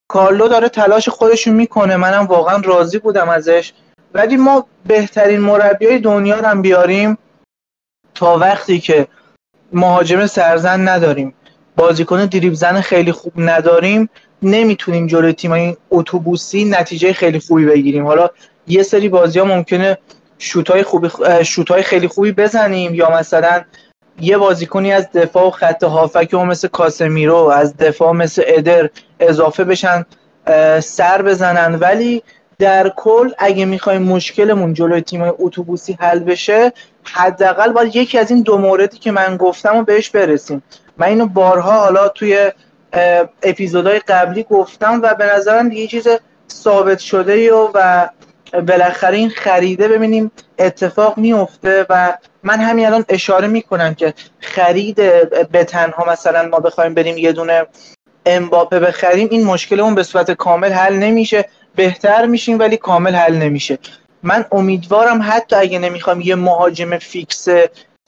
کارلو داره تلاش خودشو می‌کنه. منم واقعا راضی بودم ازش. ولی ما بهترین مربی های دنیا رو بیاریم تا وقتی که مهاجم سرزن نداریم. بازیکن دریب زن خیلی خوب نداریم. نمی‌تونیم جلوی تیمای اتوبوسی نتیجه خیلی خوبی بگیریم. حالا یه سری بازی ها ممکنه شوتای خوبی شوتای خیلی خوبی بزنیم یا مثلا یه بازیکنی از دفاع و خط هافک و مثل کاسمیرو از دفاع مثل ادر اضافه بشن سر بزنن. ولی در کل اگه می‌خوایم مشکلمون جلوی تیم اتوبوسی حل بشه حداقل باید یکی از این دو موردی که من گفتم و بهش برسیم. من اینو بارها حالا توی اپیزودهای قبلی گفتم و به نظرم دیگه چیز ثابت شده و بالاخره این خریده ببینیم اتفاق میفته و من همین الان اشاره می‌کنم که خرید به تنها مثلا ما بخوایم بریم یه دونه امباپه بخریم این مشکلمون به صورت کامل حل نمیشه بهتر میشیم ولی کامل حل نمیشه. من امیدوارم حتی اگه نمی‌خوام یه مهاجم فیکس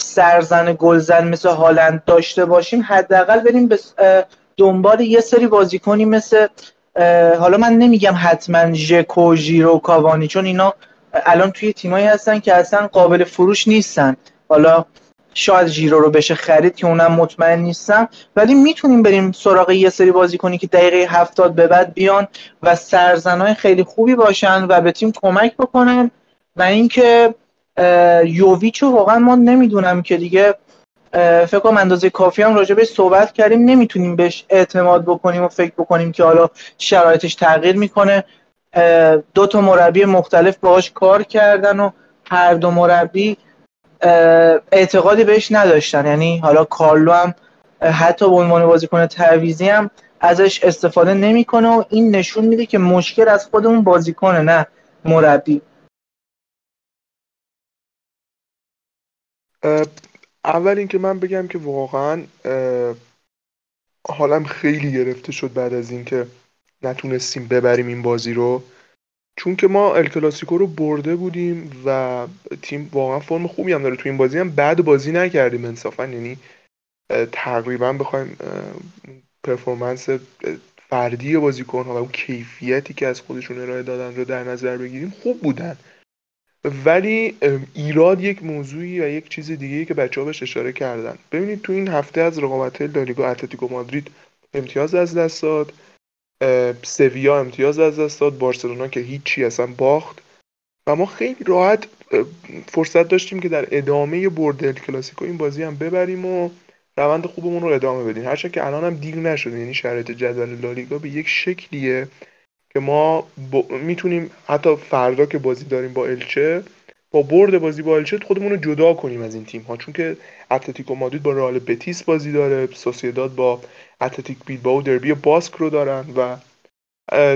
سرزن گلزن مثل هالند داشته باشیم حداقل بریم به دنبال یه سری بازیکنی مثل حالا من نمیگم حتما ژکو ژیرو کاوانی چون اینا الان توی تیمایی هستن که اصلا قابل فروش نیستن. حالا شاید ژیرو رو بشه خرید که اونم مطمئن نیستم ولی می‌تونیم بریم سراغ یه سری بازیکنی که دقیقه هفتاد به بعد بیان و سرزنای خیلی خوبی باشن و به تیم کمک بکنن. و اینکه یوویچو واقعا ما نمی‌دونم که دیگه فکر کنم اندازه کافی هم راجع بهش صحبت کردیم. نمی‌تونیم بهش اعتماد بکنیم و فکر بکنیم که حالا شرایطش تغییر می‌کنه. دو تا مربی مختلف باهاش کار کردن و هر دو مربی اعتقادی بهش نداشتن. یعنی حالا کارلو هم حتی به عنوان بازیکن تعویزی هم ازش استفاده نمی‌کنه و این نشون میده که مشکل از خودمون بازیکنه نه مربی. اول اینکه من بگم که واقعا حالم خیلی گرفته شد بعد از اینکه نتونستیم ببریم این بازی رو. چون که ما الکلاسیکو رو برده بودیم و تیم واقعا فرم خوبی هم داره تو این بازی. هم بعد بازی نکردیم انصافا. یعنی تقریبا بخوایم پرفورمنس فردی بازیکن ها و اون کیفیتی که از خودشون ارائه دادن رو در نظر بگیریم خوب بودن. ولی ایراد یک موضوعی و یک چیز دیگه که بچه ها بهش اشاره کردن. ببینید تو این هفته از رقابت لالیگا اتلتیکو مادرید امتیاز از دست داد. سویا امتیاز از دست داد. بارسلونا که هیچی اصلا باخت. و ما خیلی راحت فرصت داشتیم که در ادامه برد کلاسیکو این بازی هم ببریم و روند خوبمون رو ادامه بدیم. هرچند که الان هم دیر نشده یعنی شرایط جدول لالیگا به یک شکلیه که ما می‌تونیم حتی فردا که بازی داریم با الچه با برد بازی با الچه خودمون رو جدا کنیم از این تیم ها چون که اتلتیکو مادرید با رئال بتیس بازی داره سوسیداد با اتلتیک بیلبائو دربی باسک رو دارن و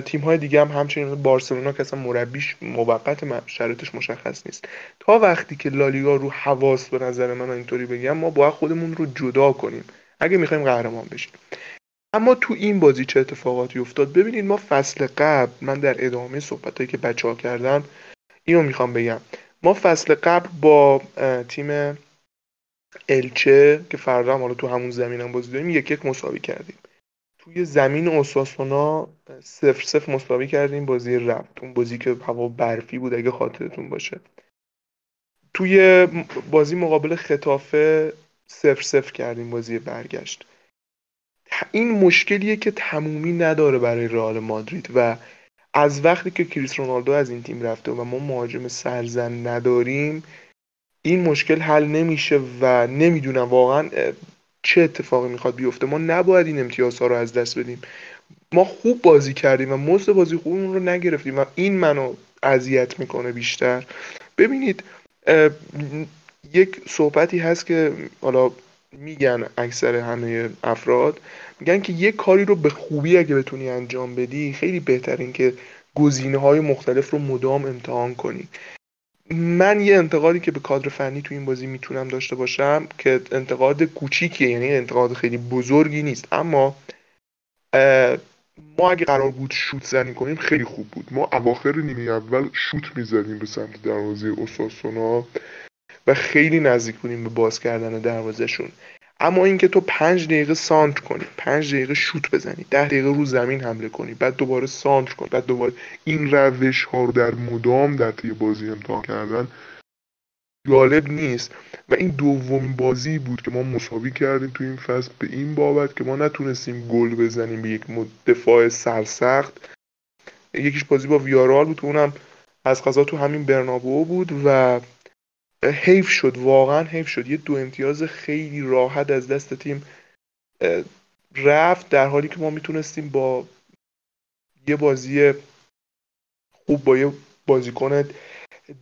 تیم های دیگه هم همچنین بارسلونا که اصلا مربیش موقت شرایطش مشخص نیست. تا وقتی که لالیگا رو حواس به نظر من اینطوری بگم ما باید خودمون رو جدا کنیم. اگه می‌خوایم قهرمان بشیم. اما تو این بازی چه اتفاقاتی افتاد؟ ببینید ما فصل قبل من در ادامه صحبتهایی که بچه ها کردن اینو می‌خوام بگم. ما فصل قبل با تیم الچه که فردا هم حالا تو همون زمین هم بازی داریم یک یک مساوی کردیم. توی زمین اوساسونا سفر سفر مساوی کردیم بازی رفت. اون بازی که هوا برفی بود اگه خاطرتون باشه. توی بازی مقابل خطافه سفر سفر کردیم بازی برگشت. این مشکلیه که تمومی نداره برای رئال مادرید و از وقتی که کریس رونالدو از این تیم رفته و ما مهاجم سرزن نداریم این مشکل حل نمیشه و نمی‌دونم واقعا چه اتفاقی می‌خواد بیفته. ما نباید این امتیازها رو از دست بدیم. ما خوب بازی کردیم و مزد بازی خوبمون رو نگرفتیم و این منو اذیت می‌کنه بیشتر. ببینید یک صحبتی هست که حالا میگن اکثر همه افراد. میگن که یک کاری رو به خوبی اگه بتونی انجام بدی خیلی بهترین که گزینه های مختلف رو مدام امتحان کنی. من یه انتقادی که به کادر فنی تو این بازی می‌تونم داشته باشم که انتقاد کوچیکیه یعنی انتقاد خیلی بزرگی نیست. اما ما اگه قرار بود شوت زنی کنیم خیلی خوب بود. ما اواخر نیمه اول شوت می‌زدیم به سمت دروازه اوساسونا و خیلی نزدیک بودیم به باز کردن دروازهشون. اما اینکه تو پنج دقیقه سانتر کنی پنج دقیقه شوت بزنی ده دقیقه رو زمین حمله کنی بعد دوباره سانتر کنی بعد دوباره این روش ها رو در مدام در طی بازی امتحان کردن جالب نیست. و این دومین بازی بود که ما مساوی کردیم تو این فصل به این بابت که ما نتونستیم گل بزنیم به یک دفاع سرسخت. یکیش بازی با ویارال بود که اونم از قضا تو همین برنابو بود و حیف شد واقعا حیف شد. یه دو امتیاز خیلی راحت از دست تیم رفت در حالی که ما می‌تونستیم با یه بازی خوب با یه بازیکن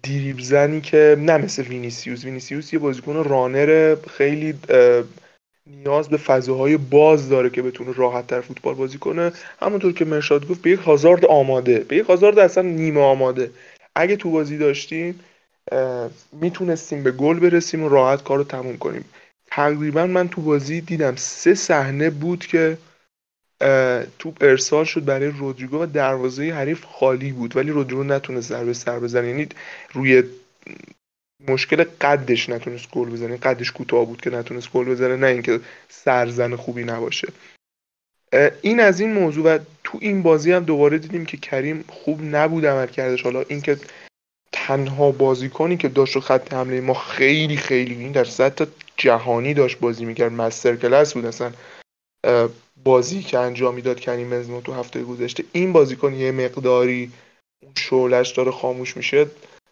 دریبل زنی که نه مثل وینیسیوس. وینیسیوس یه بازیکن runner خیلی نیاز به فضاهای باز داره که بتونه راحت تر فوتبال بازی کنه. همونطور که مرشاد گفت به یک هازارد آماده. به یک هازارد اصلا نیمه آماده. اگه تو بازی داشتیم می‌تونستیم به گل برسیم و راحت کار رو تموم کنیم. تقریبا من تو بازی دیدم سه صحنه بود که توپ ارسال شد برای رودریگو و دروازه حریف خالی بود ولی رودریگو نتونست ضربه سر بزنه. یعنی روی مشکل قدش نتونست گل بزنه. قدش کوتاه بود که نتونست گل بزنه نه اینکه سرزن خوبی نباشه. این از این موضوع و تو این بازی هم دوباره دیدیم که کریم خوب نبود عمل کردش حالا اینکه تنها بازیکنی که داشت و خط حمله ما خیلی خیلی این در سطح جهانی داشت بازی می‌کرد. مستر کلاس بود اصلا. بازی که انجام می‌داد کریم بنزما تو هفته گذشته. این بازیکن یه مقداری اون شعلش داره خاموش میشه.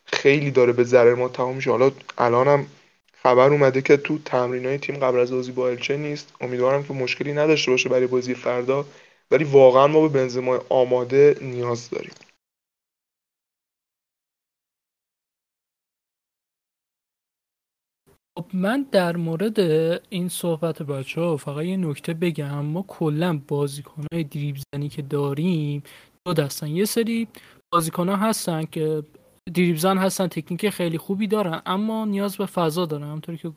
خیلی داره به ضرر ما تمام میشه. حالا الانم خبر اومده که تو تمرین های تیم قبل از بازی با الچه نیست. امیدوارم که مشکلی نداشته باشه برای بازی فردا. ولی واقعا ما به بنزما آماده نیاز داریم. خب من در مورد این صحبت بچه ها فقط یه نکته بگم. ما کلا بازیکن های دریب زنی که داریم دو دستن. یه سری بازیکن ها هستن که دریب زن هستن تکنیک خیلی خوبی دارن اما نیاز به فضا دارن. همطوری که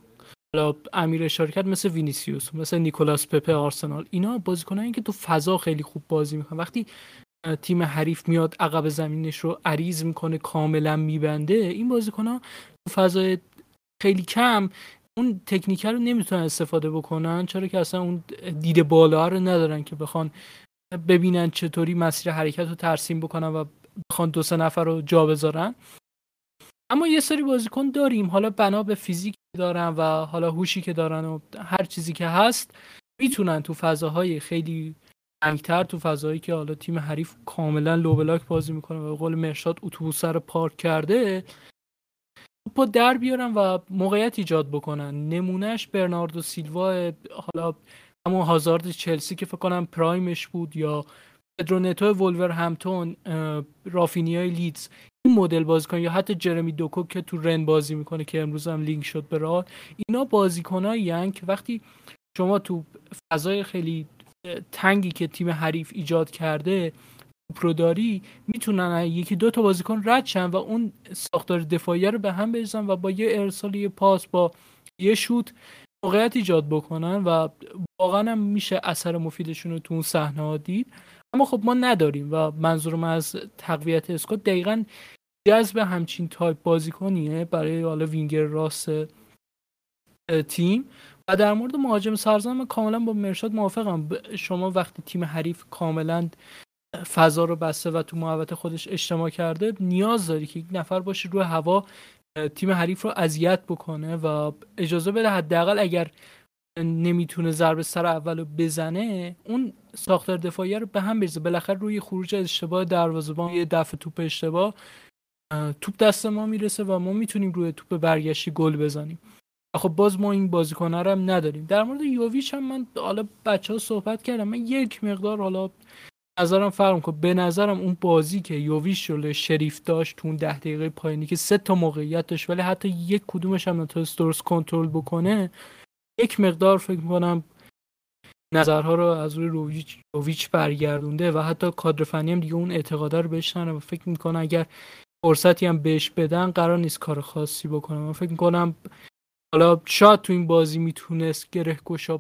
امیر اشاره کرد مثل وینیسیوس مثل نیکولاس پپه آرسنال. اینا بازیکنایی که تو فضا خیلی خوب بازی می‌کنن. وقتی تیم حریف میاد عقب زمینش رو عریض می‌کنه کاملا میبنده این بازیکن ها تو فضای خیلی کم اون تکنیکه رو نمی‌تونن استفاده بکنن چرا که اصلا اون دید بالا رو ندارن که بخوان ببینن چطوری مسیر حرکت رو ترسیم بکنن و بخوان دو سه نفر رو جا بذارن. اما یه سری بازیکن داریم. حالا بنا به فیزیک دارن و حالا هوشی که دارن و هر چیزی که هست می‌تونن تو فضاهای خیلی تنگتر تو فضایی که حالا تیم حریف کاملا لو بازی می‌کنه و به قول مرشاد اتوبوس رو پارک کرده توپو در بیارن و موقعیت ایجاد بکنن. نمونهش برناردو سیلوا حالا همون هازارد چلسی که فکر کنم پرایمش بود یا پدرونتو ولور همتون رافینیای لیدز. این مدل بازیکن یا حتی جرمی دوکو که تو رن بازی می‌کنه که امروز هم لینک شد به راه اینا بازیکنایی که وقتی شما تو فضای خیلی تنگی که تیم حریف ایجاد کرده پروداری می‌تونن یکی دو تا بازیکن رد شن و اون ساختار دفاعی رو به هم بریزن و با یه ارسال یه پاس با یه شوت موقعیت ایجاد بکنن و واقعا هم میشه اثر مفیدشون رو تو اون صحنه ها دید. اما خب ما نداریم و منظورم از تقویت squad دقیقا جذب همچین تایپ بازیکنیه برای حالا وینگر راست تیم. و در مورد مهاجم سرزن من کاملا با مرشاد موافقم. شما وقتی تیم حریف کاملا فضا رو بسته و تو محوطه خودش اجتماع کرده نیاز داری که یک نفر باشه روی هوا تیم حریف رو اذیت بکنه و اجازه بده حداقل اگر نمی‌تونه ضربه سر اول رو بزنه اون ساختار دفاعی رو به هم بریزه. بالاخره روی خروج اشتباه دروازه‌بان یه دفعه توپ اشتباه توپ دست ما می‌رسه و ما می‌تونیم روی توپ برگشتی گل بزنیم. خب باز ما این بازیکن‌ها رو هم نداریم. در مورد یوویچ هم من حالا بچه ها صحبت کردم. من یک مقدار حالا نظرم فرم که به نظرم اون بازی که یوویش رو شریف داشت تو اون ده دقیقه پایینی که سه تا موقعیت داشت ولی حتی یک کدومش هم نتونست درست کنترل بکنه یک مقدار فکر می‌کنم نظرها رو از روی رویچ, رویچ برگردونده و حتی کادر فنی هم دیگه اون اعتقاده رو بهش و فکر می‌کنه اگر فرصتی هم بهش بدن قرار نیست کار خاصی بکنه. من فکر می‌کنم حالا شاید تو این بازی می‌تونست گره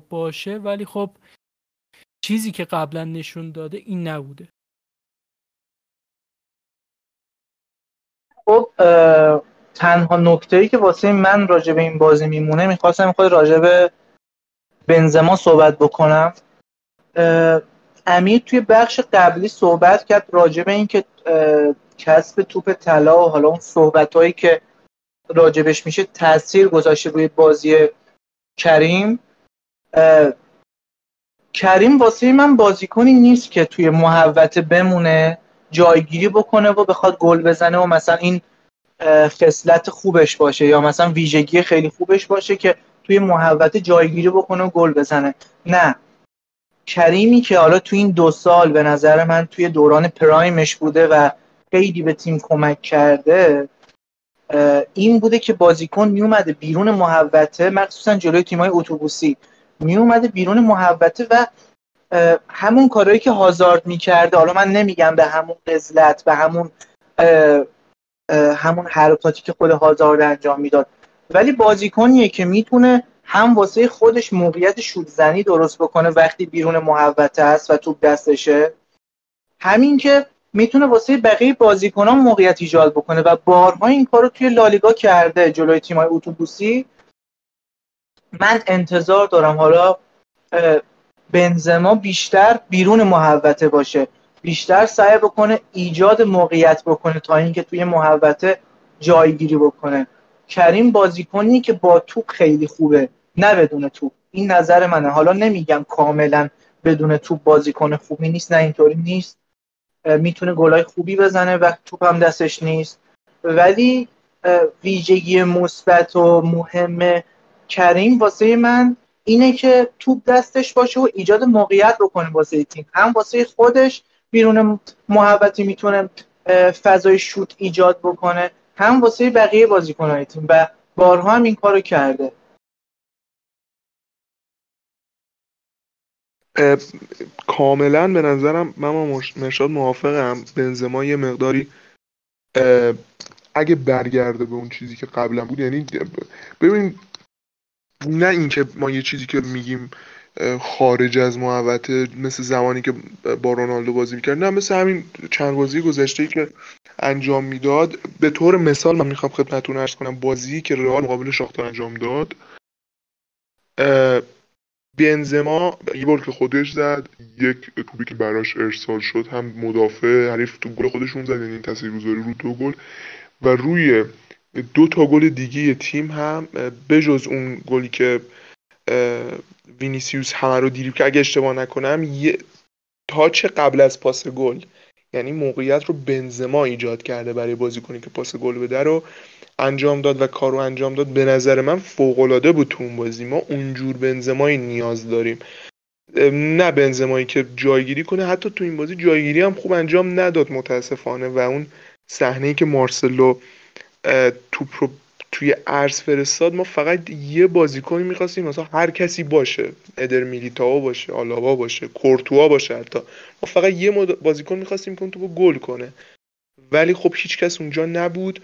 باشه ولی خب چیزی که قبلا نشون داده این نبوده. خب تنها نکته ای که واسه من راجع به این بازی میمونه می‌خواستم خود راجع به بنزما صحبت بکنم. امیر توی بخش قبلی صحبت کرد راجع به اینکه کسب توپ طلا و حالا اون صحبت هایی که راجبش میشه تاثیر گذاشته روی بازی کریم. کریم واسه من بازیکنی نیست که توی محوته بمونه جایگیری بکنه و بخواد گل بزنه و مثلا این خصلت خوبش باشه یا مثلا ویژگی خیلی خوبش باشه که توی محوته جایگیری بکنه و گل بزنه. نه. کریمی که حالا توی این دو سال به نظر من توی دوران پرایمش بوده و خیلی به تیم کمک کرده این بوده که بازیکن میومده بیرون محوته مخصوصا جلوی تیمای اتوبوسی. میومده بیرون محوته و همون کارهایی که هازارد می‌کرده حالا من نمیگم به همون قزلت به همون همون حرکاتی که خود هازارد انجام می‌داد. ولی بازیکنیه که می‌تونه هم واسه خودش موقعیت شوتزنی درست بکنه وقتی بیرون محوطه است و توپ دستشه. همین که می‌تونه واسه بقیه بازیکنان موقعیت ایجاد بکنه و بارها این کارو توی لالیگا کرده جلوی تیمای اتوبوسی. من انتظار دارم حالا بنزما بیشتر بیرون محوطه باشه. بیشتر سعی بکنه ایجاد موقعیت بکنه تا اینکه توی محوطه جایگیری بکنه. کریم بازیکنی که با توپ خیلی خوبه نه بدون توپ. این نظر منه. حالا نمیگم کاملا بدون توپ بازیکن خوبی نیست نه اینطوری نیست. می‌تونه گلای خوبی بزنه و توپ هم دستش نیست. ولی ویژگی مثبت و مهم کریم واسه من اینه که توپ دستش باشه و ایجاد موقعیت رو کنه واسه تیم. هم واسه خودش بیرون محبتی می‌تونه فضای شوت ایجاد بکنه. هم واسه بقیه بازیکنهای تیم. و بارها هم این کارو کرده. کاملا به نظرم من مرشاد موافقم. بنزما یه مقداری اگه برگرده به اون چیزی که قبلا بود یعنی ببین نه اینکه ما یه چیزی که میگیم خارج از محوطه مثل زمانی که با رونالدو بازی می‌کرد. نه مثل همین چند بازی گذشته که انجام می‌داد. به طور مثال من می‌خوام خدمتتون ارز کنم بازی که رئال مقابل شاختار انجام داد. بنزما یه بار که خودش زد یک توپی که براش ارسال شد هم مدافع حریف تو گل خودشون زد یعنی تاثیرگذاری رو دو گل. و روی دو تا گل دیگه تیم هم بجز اون گلی که وینیسیوس همه رو دیریب که اگه اشتباه نکنم یه تاچ قبل از پاس گل؟ یعنی موقعیت رو بنزما ایجاد کرده برای بازیکنی که پاس گل بده رو انجام داد و کارو انجام داد. به نظر من فوق العاده بود تو اون بازی. ما اونجور بنزمایی نیاز داریم. نه بنزمایی که جایگیری کنه حتی تو این بازی جایگیری هم خوب انجام نداد متاسفانه. و اون صحنه که مارسلو توپ رو توی ارز فرستاد ما فقط یه بازیکنی می‌خواستیم مثلا هر کسی باشه. ادر میلیتاو باشه آلاوا باشه کورتوا باشه حتی. ما فقط یه بازیکن می‌خواستیم که تو گل کنه. ولی خب هیچ کس اونجا نبود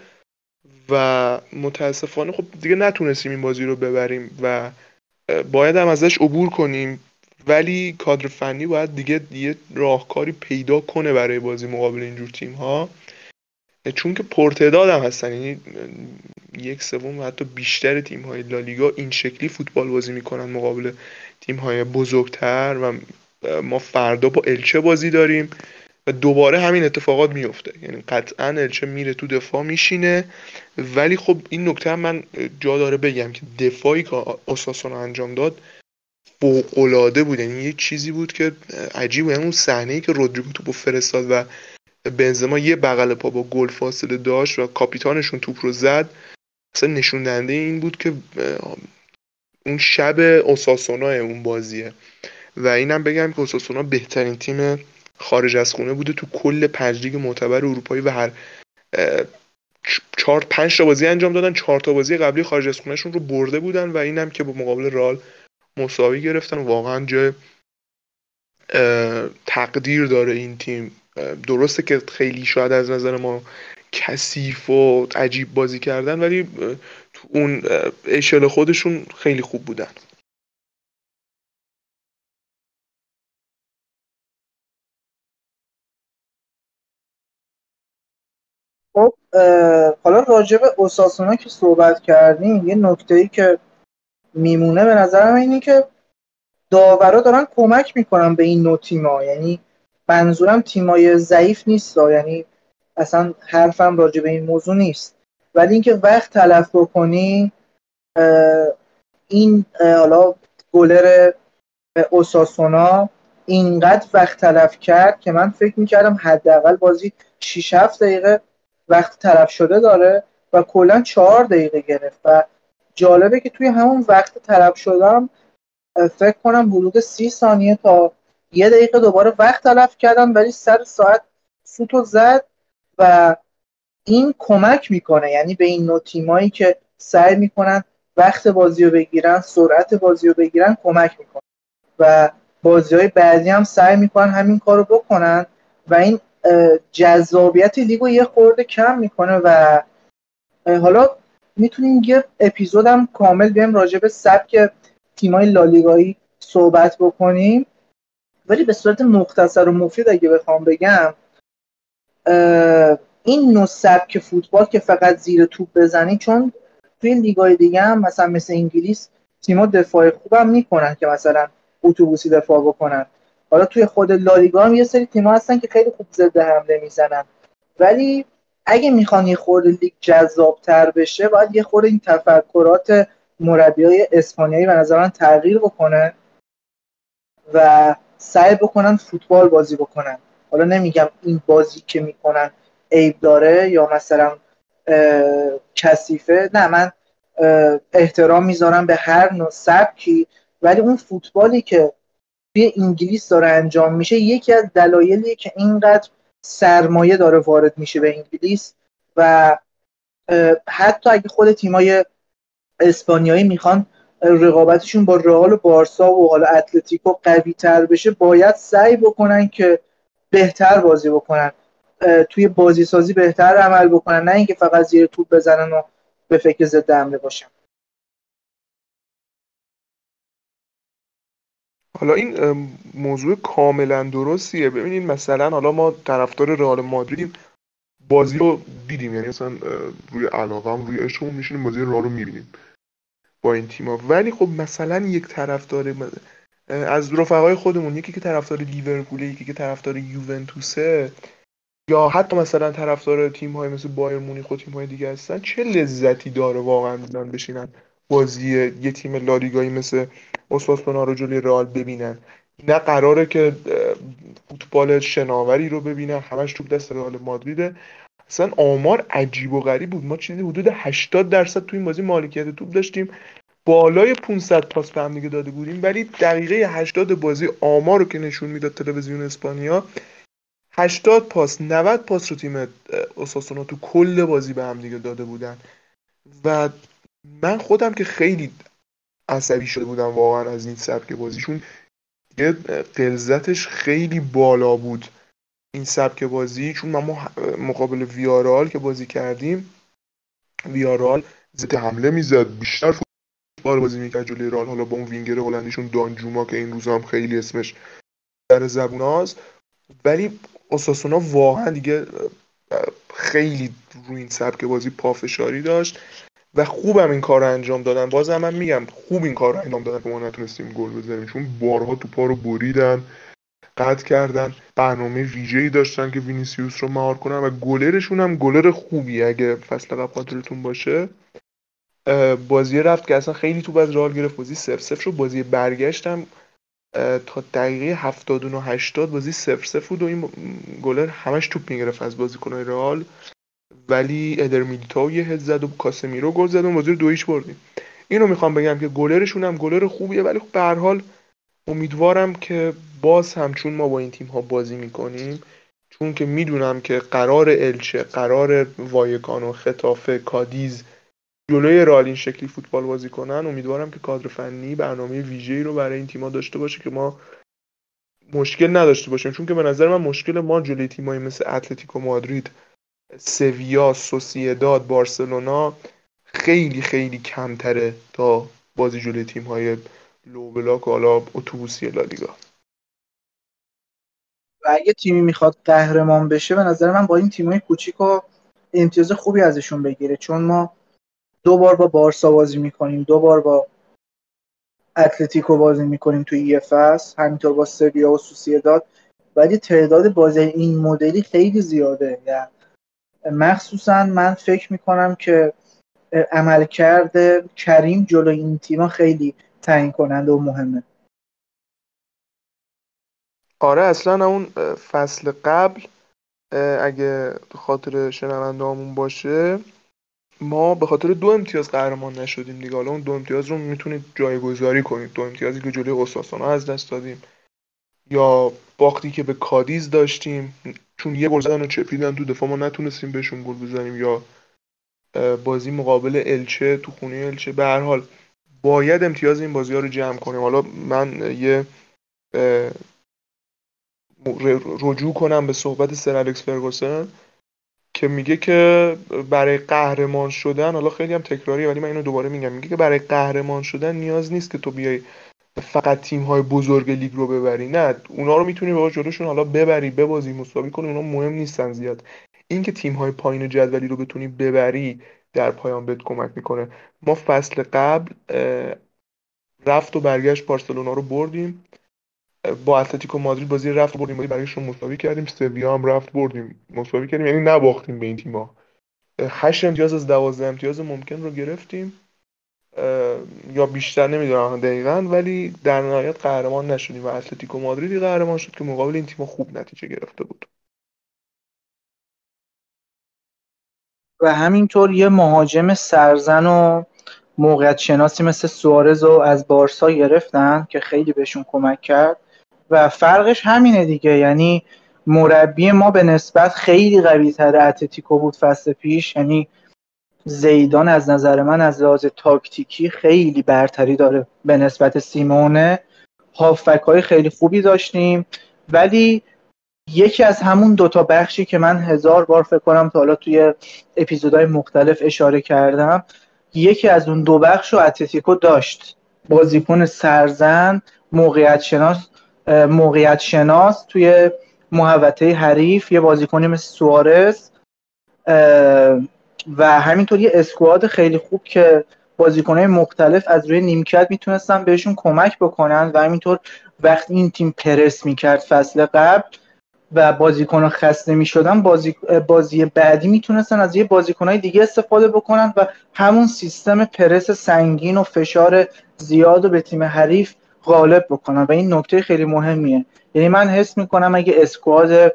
و متاسفانه خب دیگه نتونستیم این بازی رو ببریم و باید هم ازش عبور کنیم. ولی کادر فنی باید دیگه یه راهکاری پیدا کنه برای بازی مقابل اینجور تیم ها چون که پرتعداد هم هستن یعنی یک سوم و حتی بیشتر تیم های لالیگا این شکلی فوتبال بازی می‌کنن مقابل تیم های بزرگتر و ما فردا با الچه بازی داریم و دوباره همین اتفاقات میفته یعنی قطعا الچه میره تو دفاع میشینه. ولی خب این نکته هم من جا داره بگم که دفاعی که اساسونا انجام داد فوق بود. یعنی یه چیزی بود که عجیب یعنی اون صحنه ای که رودریگو توپو فرستاد و بنزما یه بغل پا با گل فاصله داشت و کاپیتانشون توپ رو زد. اصلا نشون دهنده این بود که اون شب اوساسونا اون بازیه. و اینم بگم که اوساسونا بهترین تیم خارج از خونه بوده تو کل پنج لیگ معتبر اروپایی و هر چهار پنج تا بازی انجام دادن. چهار تا بازی قبلی خارج از خونهشون رو برده بودن و اینم که با مقابل رال مساوی گرفتن. واقعا جای تقدیر داره این تیم. درسته که خیلی شاید از نظر ما کثیف و عجیب بازی کردن ولی تو اون اشل خودشون خیلی خوب بودن. خب حالا راجع به اوساسونا که صحبت کردیم یه نکته ای که میمونه به نظرم اینه که داورا دارن کمک می‌کنن به این نوتیما یعنی منظورم تیمای ضعیف نیست یعنی اصلا حرفم راجع به این موضوع نیست. ولی اینکه وقت تلف بکنی این حالا گلر اوساسونا اینقدر وقت تلف کرد که من فکر می‌کردم حداقل بازی 6 7 دقیقه وقت تلف شده داره و کلا 4 دقیقه گرفت. و جالبه که توی همون وقت تلف شدم فکر کنم حدود سی ثانیه تا یه دقیقه دوباره وقت تلف کردم ولی سر ساعت سوتو زد و این کمک می‌کنه. یعنی به این نوع تیمایی که سعی می‌کنن وقت بازی رو بگیرن سرعت بازی رو بگیرن کمک می‌کنه. و بازی های بعدی هم سعی می‌کنن همین کار رو بکنن و این جذابیت لیگو یه خورده کم می‌کنه و حالا می‌تونیم یه اپیزودم کامل بیم راجع به سبک تیمای لالیگایی صحبت بکنیم. ولی به صورت مختصر و مفید اگه بخوام بگم این نوع سبک فوتبال که فقط زیر توپ بزنی چون توی لیگای دیگه هم مثلا مثل انگلیس تیما دفاع خوبم می‌کنن که مثلا اتوبوسی دفاع بکنن. حالا توی خود لالیگا هم یه سری تیم‌ها هستن که خیلی خوب ضد حمله می‌زنن. ولی اگه می‌خوان یه خورده لیگ جذابتر بشه باید یه خورده این تفکرات مربی های اسپانیایی به نظر تغییر بکنه و سعی بکنن فوتبال بازی بکنن. حالا نمیگم این بازی که می‌کنن عیب داره یا مثلا کثیفه. نه من احترام می‌ذارم به هر نوع سبکی ولی اون فوتبالی که توی انگلیس داره انجام میشه یکی از دلایلیه که اینقدر سرمایه داره وارد میشه به انگلیس و حتی اگه خود تیمای اسپانیایی می‌خوان رقابتشون با رئال و بارسا و حالا اتلتیکو قوی تر بشه باید سعی بکنن که بهتر بازی بکنن. توی بازی سازی بهتر عمل بکنن نه اینکه فقط زیر توپ بزنن و به فکر ضد حمله باشن. حالا این موضوع کاملا درستیه. ببینید مثلا حالا ما طرفدار رئال مادریدیم بازی رو دیدیم. یعنی مثلا روی علاقه هم روی عشقمون میشینیم بازی رئال رو می‌بینیم. با این تیما ولی خب مثلا یک طرفدار از رفقای خودمون یکی که طرفدار لیورپول یکی که طرفدار یوونتوسه یا حتی مثلا طرفدار تیم های مثل بایر مونیخ و تیم های دیگه هستن چه لذتی داره واقعا بودن بشینن بازی یه تیم لالیگایی مثل اوساسونا رو جلوی رئال ببینن؟ نه قراره که فوتبال شناوری رو ببینن همش توپ دست رئال مادریده. اصلا آمار عجیب و غریب بود. ما چیزی حدود 80 درصد تو این بازی مالکیت توپ داشتیم. بالای 500 پاس به هم دیگه داده بودیم. ولی دقیقه 80 بازی آمار رو که نشون می‌داد تلویزیون اسپانیا 80 پاس 90 پاس رو تیم اوساسونا تو کل بازی به هم دیگه داده بودن. و من خودم که خیلی عصبی شده بودم واقعا از این سبک بازیشون. یه قلزتش خیلی بالا بود. این سبک بازی چون ما مقابل ویارال که بازی کردیم ویارال ضد حمله می‌زد. بیشتر فوتبال بازی می‌کرد جلوی رال حالا با اون وینگر هلندیشون دانجوما که این روزا هم خیلی اسمش در زبوناست ولی اساسونا واقعا دیگه خیلی روی این سبک بازی پافشاری داشت و خوبم این کار رو انجام دادن. بازم من میگم خوب این کار رو انجام دادن که ما نتونستیم گل بزنیم. چون بارها تو پا رو بریدن. قطع کردن برنامه ویژه‌ای داشتن که وینیسیوس رو مهار کنن و گلرشون هم گلر خوبی اگه فصل قبل خاطرتون باشه. بازی رفت که اصلا خیلی تو از رئال گرفت بازی سف سف شد بازی برگشتم تا دقیقه 79 80 بازی سف سف بود و این گلر همش توپ می‌گرفت از بازیکن‌های رئال. ولی ادر میلیتائو یه هد زد و کاسمیرو گل زد و بازی رو دویش بردیم. اینو می‌خوام بگم که گلرشون هم گلر خوبیه ولی خب به هر حال امیدوارم که باز هم چون ما با این تیم ها بازی می‌کنیم چون که می‌دونم که قرار الچه قرار وایکان و خطافه کادیز جلوی رال این شکلی فوتبال بازی کنن امیدوارم که کادر فنی برنامه ویژه‌ای رو برای این تیم‌ها داشته باشه که ما مشکل نداشته باشیم. چون که به نظر من مشکل ما جلوی تیمایی مثل اتلتیکو مادرید سویا سوسیداد بارسلونا خیلی خیلی کمتره تا بازی جلوی تیم‌های لو بلاک حالا اتوبوسی لالیگا. و اگه تیمی می‌خواد قهرمان بشه به نظر من با این تیمای کوچیک و امتیاز خوبی ازشون بگیره. چون ما دو بار با بارسا بازی می‌کنیم دو بار با اتلتیکو بازی می‌کنیم توی یه فصل همینطور با سویا و سوسیداد. ولی تعداد بازی این مدلی خیلی زیاده. یعنی مخصوصا من فکر می‌کنم که عملکرد کریم جلو این تیما خیلی تعیین کننده و مهمه. آره اصلا اون فصل قبل اگه خاطر شنونده باشه ما به خاطر دو امتیاز قهرمان نشدیم دیگه. حالا اون دو امتیاز رو می‌تونید جایگذاری کنید. دو امتیازی که جلوی اوساسونا از دست دادیم. یا باختی که به کادیز داشتیم چون یه گل زدن و چپیدن تو دفاع ما نتونستیم بهشون گل بزنیم. یا بازی مقابل الچه تو خونه الچه. به هر حال باید امتیاز این بازی ها رو جمع کنیم. حالا من یه رجوع کنم به صحبت سر الکس فرگوسن که میگه که برای قهرمان شدن حالا خیلی هم تکراریه ولی من اینو دوباره میگم. میگه که برای قهرمان شدن نیاز نیست که تو بیای فقط تیم های بزرگ لیگ رو ببری. نه اونا رو می‌تونی با جلوشون حالا ببری ببازی مساوی کنی اونا مهم نیستن زیاد. اینکه تیم های پایین جدولی رو بتونی ببری در پایان بهت کمک می‌کنه. ما فصل قبل رفت و برگشت بارسلونا رو بردیم. با اتلتیکو مادرید بازی رفت بردیم. بازی برگشت رو مساوی کردیم. سویا هم رفت بردیم. مساوی کردیم. یعنی نباختیم به این تیما هشت امتیاز از دوازده امتیاز ممکن رو گرفتیم. یا بیشتر نمی‌دونم دقیقا ولی در نهایت قهرمان نشدیم و اتلتیکو مادریدی قهرمان شد که مقابل این تیم خوب نتیجه گرفته بود. و همینطور یه مهاجم سرزن و موقعیت شناسی مثل سوارز رو از بارسا گرفتن که خیلی بهشون کمک کرد. و فرقش همینه دیگه یعنی مربی ما به نسبت خیلی قوی تر اتلتیکو بود فصل پیش. یعنی زیدان از نظر من از لحاظ تاکتیکی خیلی برتری داره به نسبت سیمونه. هافک های خیلی خوبی داشتیم. ولی یکی از همون دوتا بخشی که من هزار بار فکر کنم تا حالا توی اپیزودهای مختلف اشاره کردم یکی از اون دو بخش رو اتلتیکو داشت. بازیکن سرزن موقعیت شناس موقعیت شناس توی محوطه حریف یه بازیکنی مثل سوارز. و همینطور یه اسکواد خیلی خوب که بازیکنهای مختلف از روی نیمکت می‌تونستن بهشون کمک بکنن و همینطور وقتی این تیم پرس می‌کرد فصل قبل و بازیکن خسته می‌شدن بازی, بازی بعدی می‌تونستن از یه بازیکنهای دیگه استفاده بکنن و همون سیستم پرس سنگین و فشار زیاد رو به تیم حریف غالب بکنن. و این نکته خیلی مهمیه. یعنی من حس می‌کنم اگه اسکواد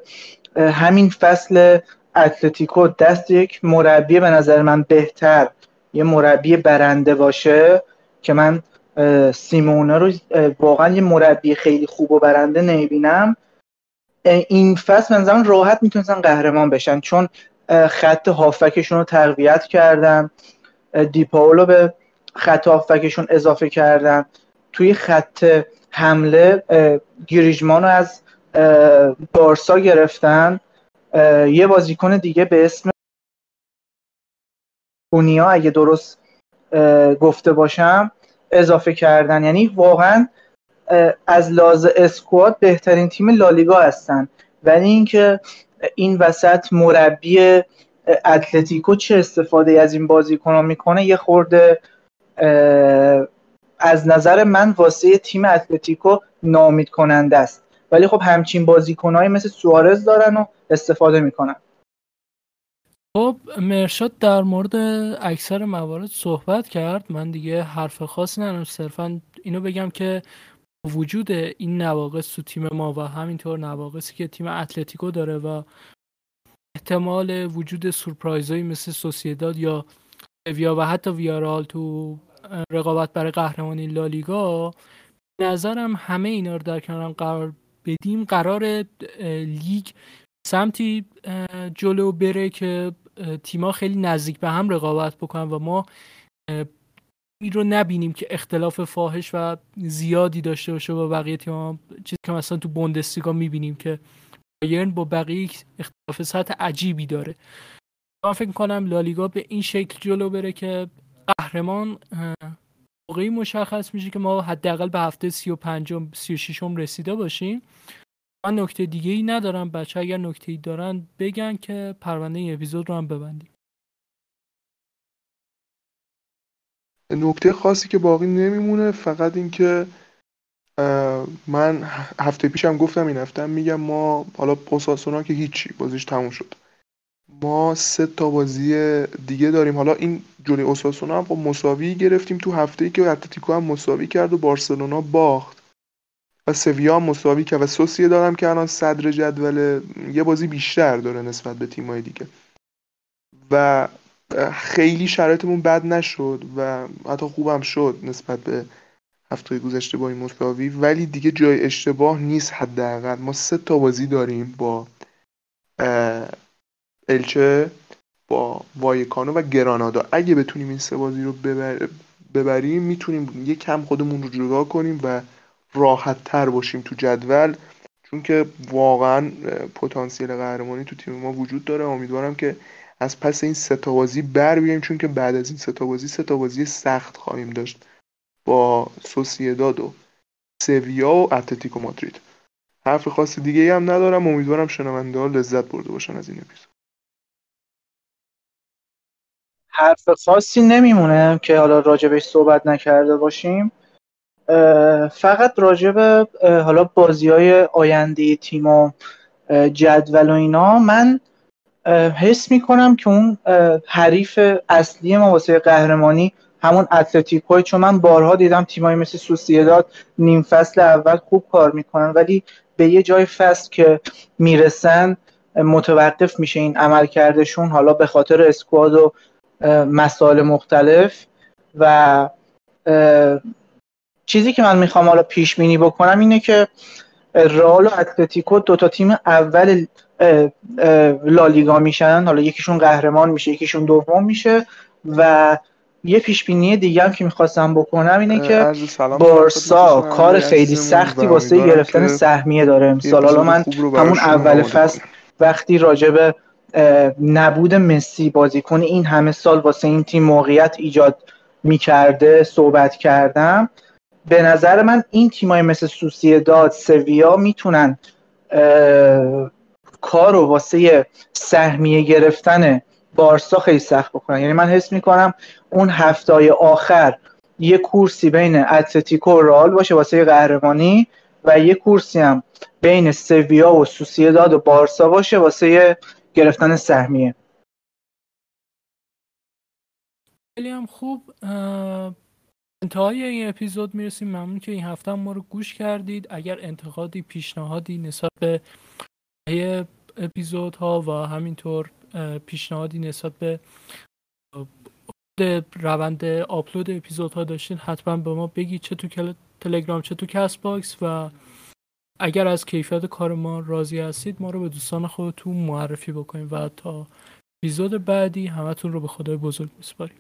همین فصل اتلتیکو دست یک مربی به نظر من بهتر یه مربی برنده باشه که من سیمونه رو واقعا یه مربی خیلی خوب و برنده نمی‌بینم. این فصل من راحت می‌تونستن قهرمان بشن چون خط هافکشون رو تقویت کردن. دیپاولو به خط هافکشون اضافه کردن. توی خط حمله گریجمان رو از بارسا گرفتن. یه بازیکن دیگه به اسم اونیا اگه درست گفته باشم اضافه کردن. یعنی واقعا از لاز اسکواد بهترین تیم لالیگا هستن. ولی اینکه این وسط مربی اتلتیکو چه استفاده از این بازیکن می‌کنه یه خورده از نظر من واسه تیم اتلتیکو نامید کننده است. ولی خب همچین بازیکنهایی مثل سوارز دارن و استفاده می‌کنن. خب مرشاد در مورد اکثر موارد صحبت کرد. من دیگه حرف خاصی ندارم. صرفا اینو بگم که وجود این نواقص تو تیم ما و همینطور نواقصی که تیم اتلتیکو داره و احتمال وجود سورپرایزهایی مثل سوسیداد یا ویا و حتی ویارال تو رقابت برای قهرمانی لالیگا نظرم همه اینا رو در کنار قرار بدیم. قرار لیگ سمتی جلو بره که تیما خیلی نزدیک به هم رقابت بکنن و ما رو نبینیم که اختلاف فاحش و زیادی داشته باشه با بقیه تیم چیزی که مثلا تو بوندسلیگا می‌بینیم که بایرن با بقیه اختلاف سطح عجیبی داره. من فکر کنم لالیگا به این شکل جلو بره که قهرمان موقعی مشخص میشه که ما حداقل به هفته 35 36 رسیده باشیم. من نکته دیگه ای ندارم بچه اگر نکته ای دارن بگن که پرونده این اپیزود رو هم ببندیم. نکته خاصی که باقی نمیمونه فقط اینکه من هفته پیشم گفتم این هفته میگم ما حالا اوساسونا که هیچی بازیش تموم شد. ما سه تا بازی دیگه داریم. حالا این جلوی اوساسونا هم با مساوی گرفتیم تو هفته ای که اتلتیکو هم مساوی کرد و بارسلونا باخت. و سویا هم مساوی کرد و سوسیه دارم که الان صدر جدول یه بازی بیشتر داره نسبت به تیمای دیگه. و خیلی شرایطمون بد نشد و حتی خوبم شد نسبت به هفته گذشته با این مساوی. ولی دیگه جای اشتباه نیست حداقل. ما سه تا بازی داریم با الچه با وایکانو و گرانادا. اگه بتونیم این سه بازی رو ببر... ببریم می‌تونیم یه کم خودمون رو جدا کنیم و راحت تر باشیم تو جدول. چون که واقعا پتانسیل قهرمانی تو تیم ما وجود داره. امیدوارم که از پس این سه بازی بر بیایم چون که بعد از این سه بازی سه بازی سخت خواهیم داشت با سوسیداد و سویا و اتلتیکو مادرید. حرف خاص دیگه هم ندارم. امیدوارم شنونده ها لذت برده باشن از این اپیزود. حرف خاصی نمیمونه که حالا راجبش صحبت نکرده باشیم. فقط راجب حالا بازی های آینده تیم و جدول و اینا. من حس می‌کنم که اون حریف اصلی ما واسه قهرمانی همون اتلتیکو چون من بارها دیدم تیمایی مثل سوسیداد نیم فصل اول خوب کار می‌کنن ولی به یه جای فصل که می‌رسن متوقف میشه این عمل کردشون حالا به خاطر اسکواد و مسائل مختلف و چیزی که من می‌خوام حالا پیش بینی بکنم اینه که رئال و اتلتیکو دو تا تیم اول لالیگا میشن. حالا یکیشون قهرمان میشه یکیشون دوم میشه و یه پیش بینی دیگه هم که می‌خواستم بکنم اینه که بارسا کار خیلی سختی واسه گرفتن سهمیه داره امسال. حالا من همون اول فصل وقتی راجب نبود مسی بازیکن این همه سال واسه این تیم موقعیت ایجاد می‌کرده صحبت کردم به نظر من این تیمای مثل سوسیداد سویا می‌تونن کار رو واسه سهمیه گرفتن بارسا خیلی سخت بکنن. یعنی من حس می‌کنم اون هفته آخر یه کورسی بین اتلتیکو و رال باشه واسه قهرمانی و یه کورسی هم بین سویا و سوسیداد و بارسا باشه واسه گرفتن سهمیه. خیلی هم خوب. انتهای این اپیزود می‌رسیم. ممنون که این هفته ما رو گوش کردید. اگر انتقادی پیشنهادی نسبت به اپیزودها و همینطور پیشنهادی نسبت به روند آپلود اپیزودها داشتین حتما به ما بگید چه تو تلگرام چه تو Castbox و اگر از کیفیت کار ما راضی هستید ما رو به دوستان خودتون معرفی بکنید و تا اپیزود بعدی همتون رو به خدای بزرگ میسپاریم.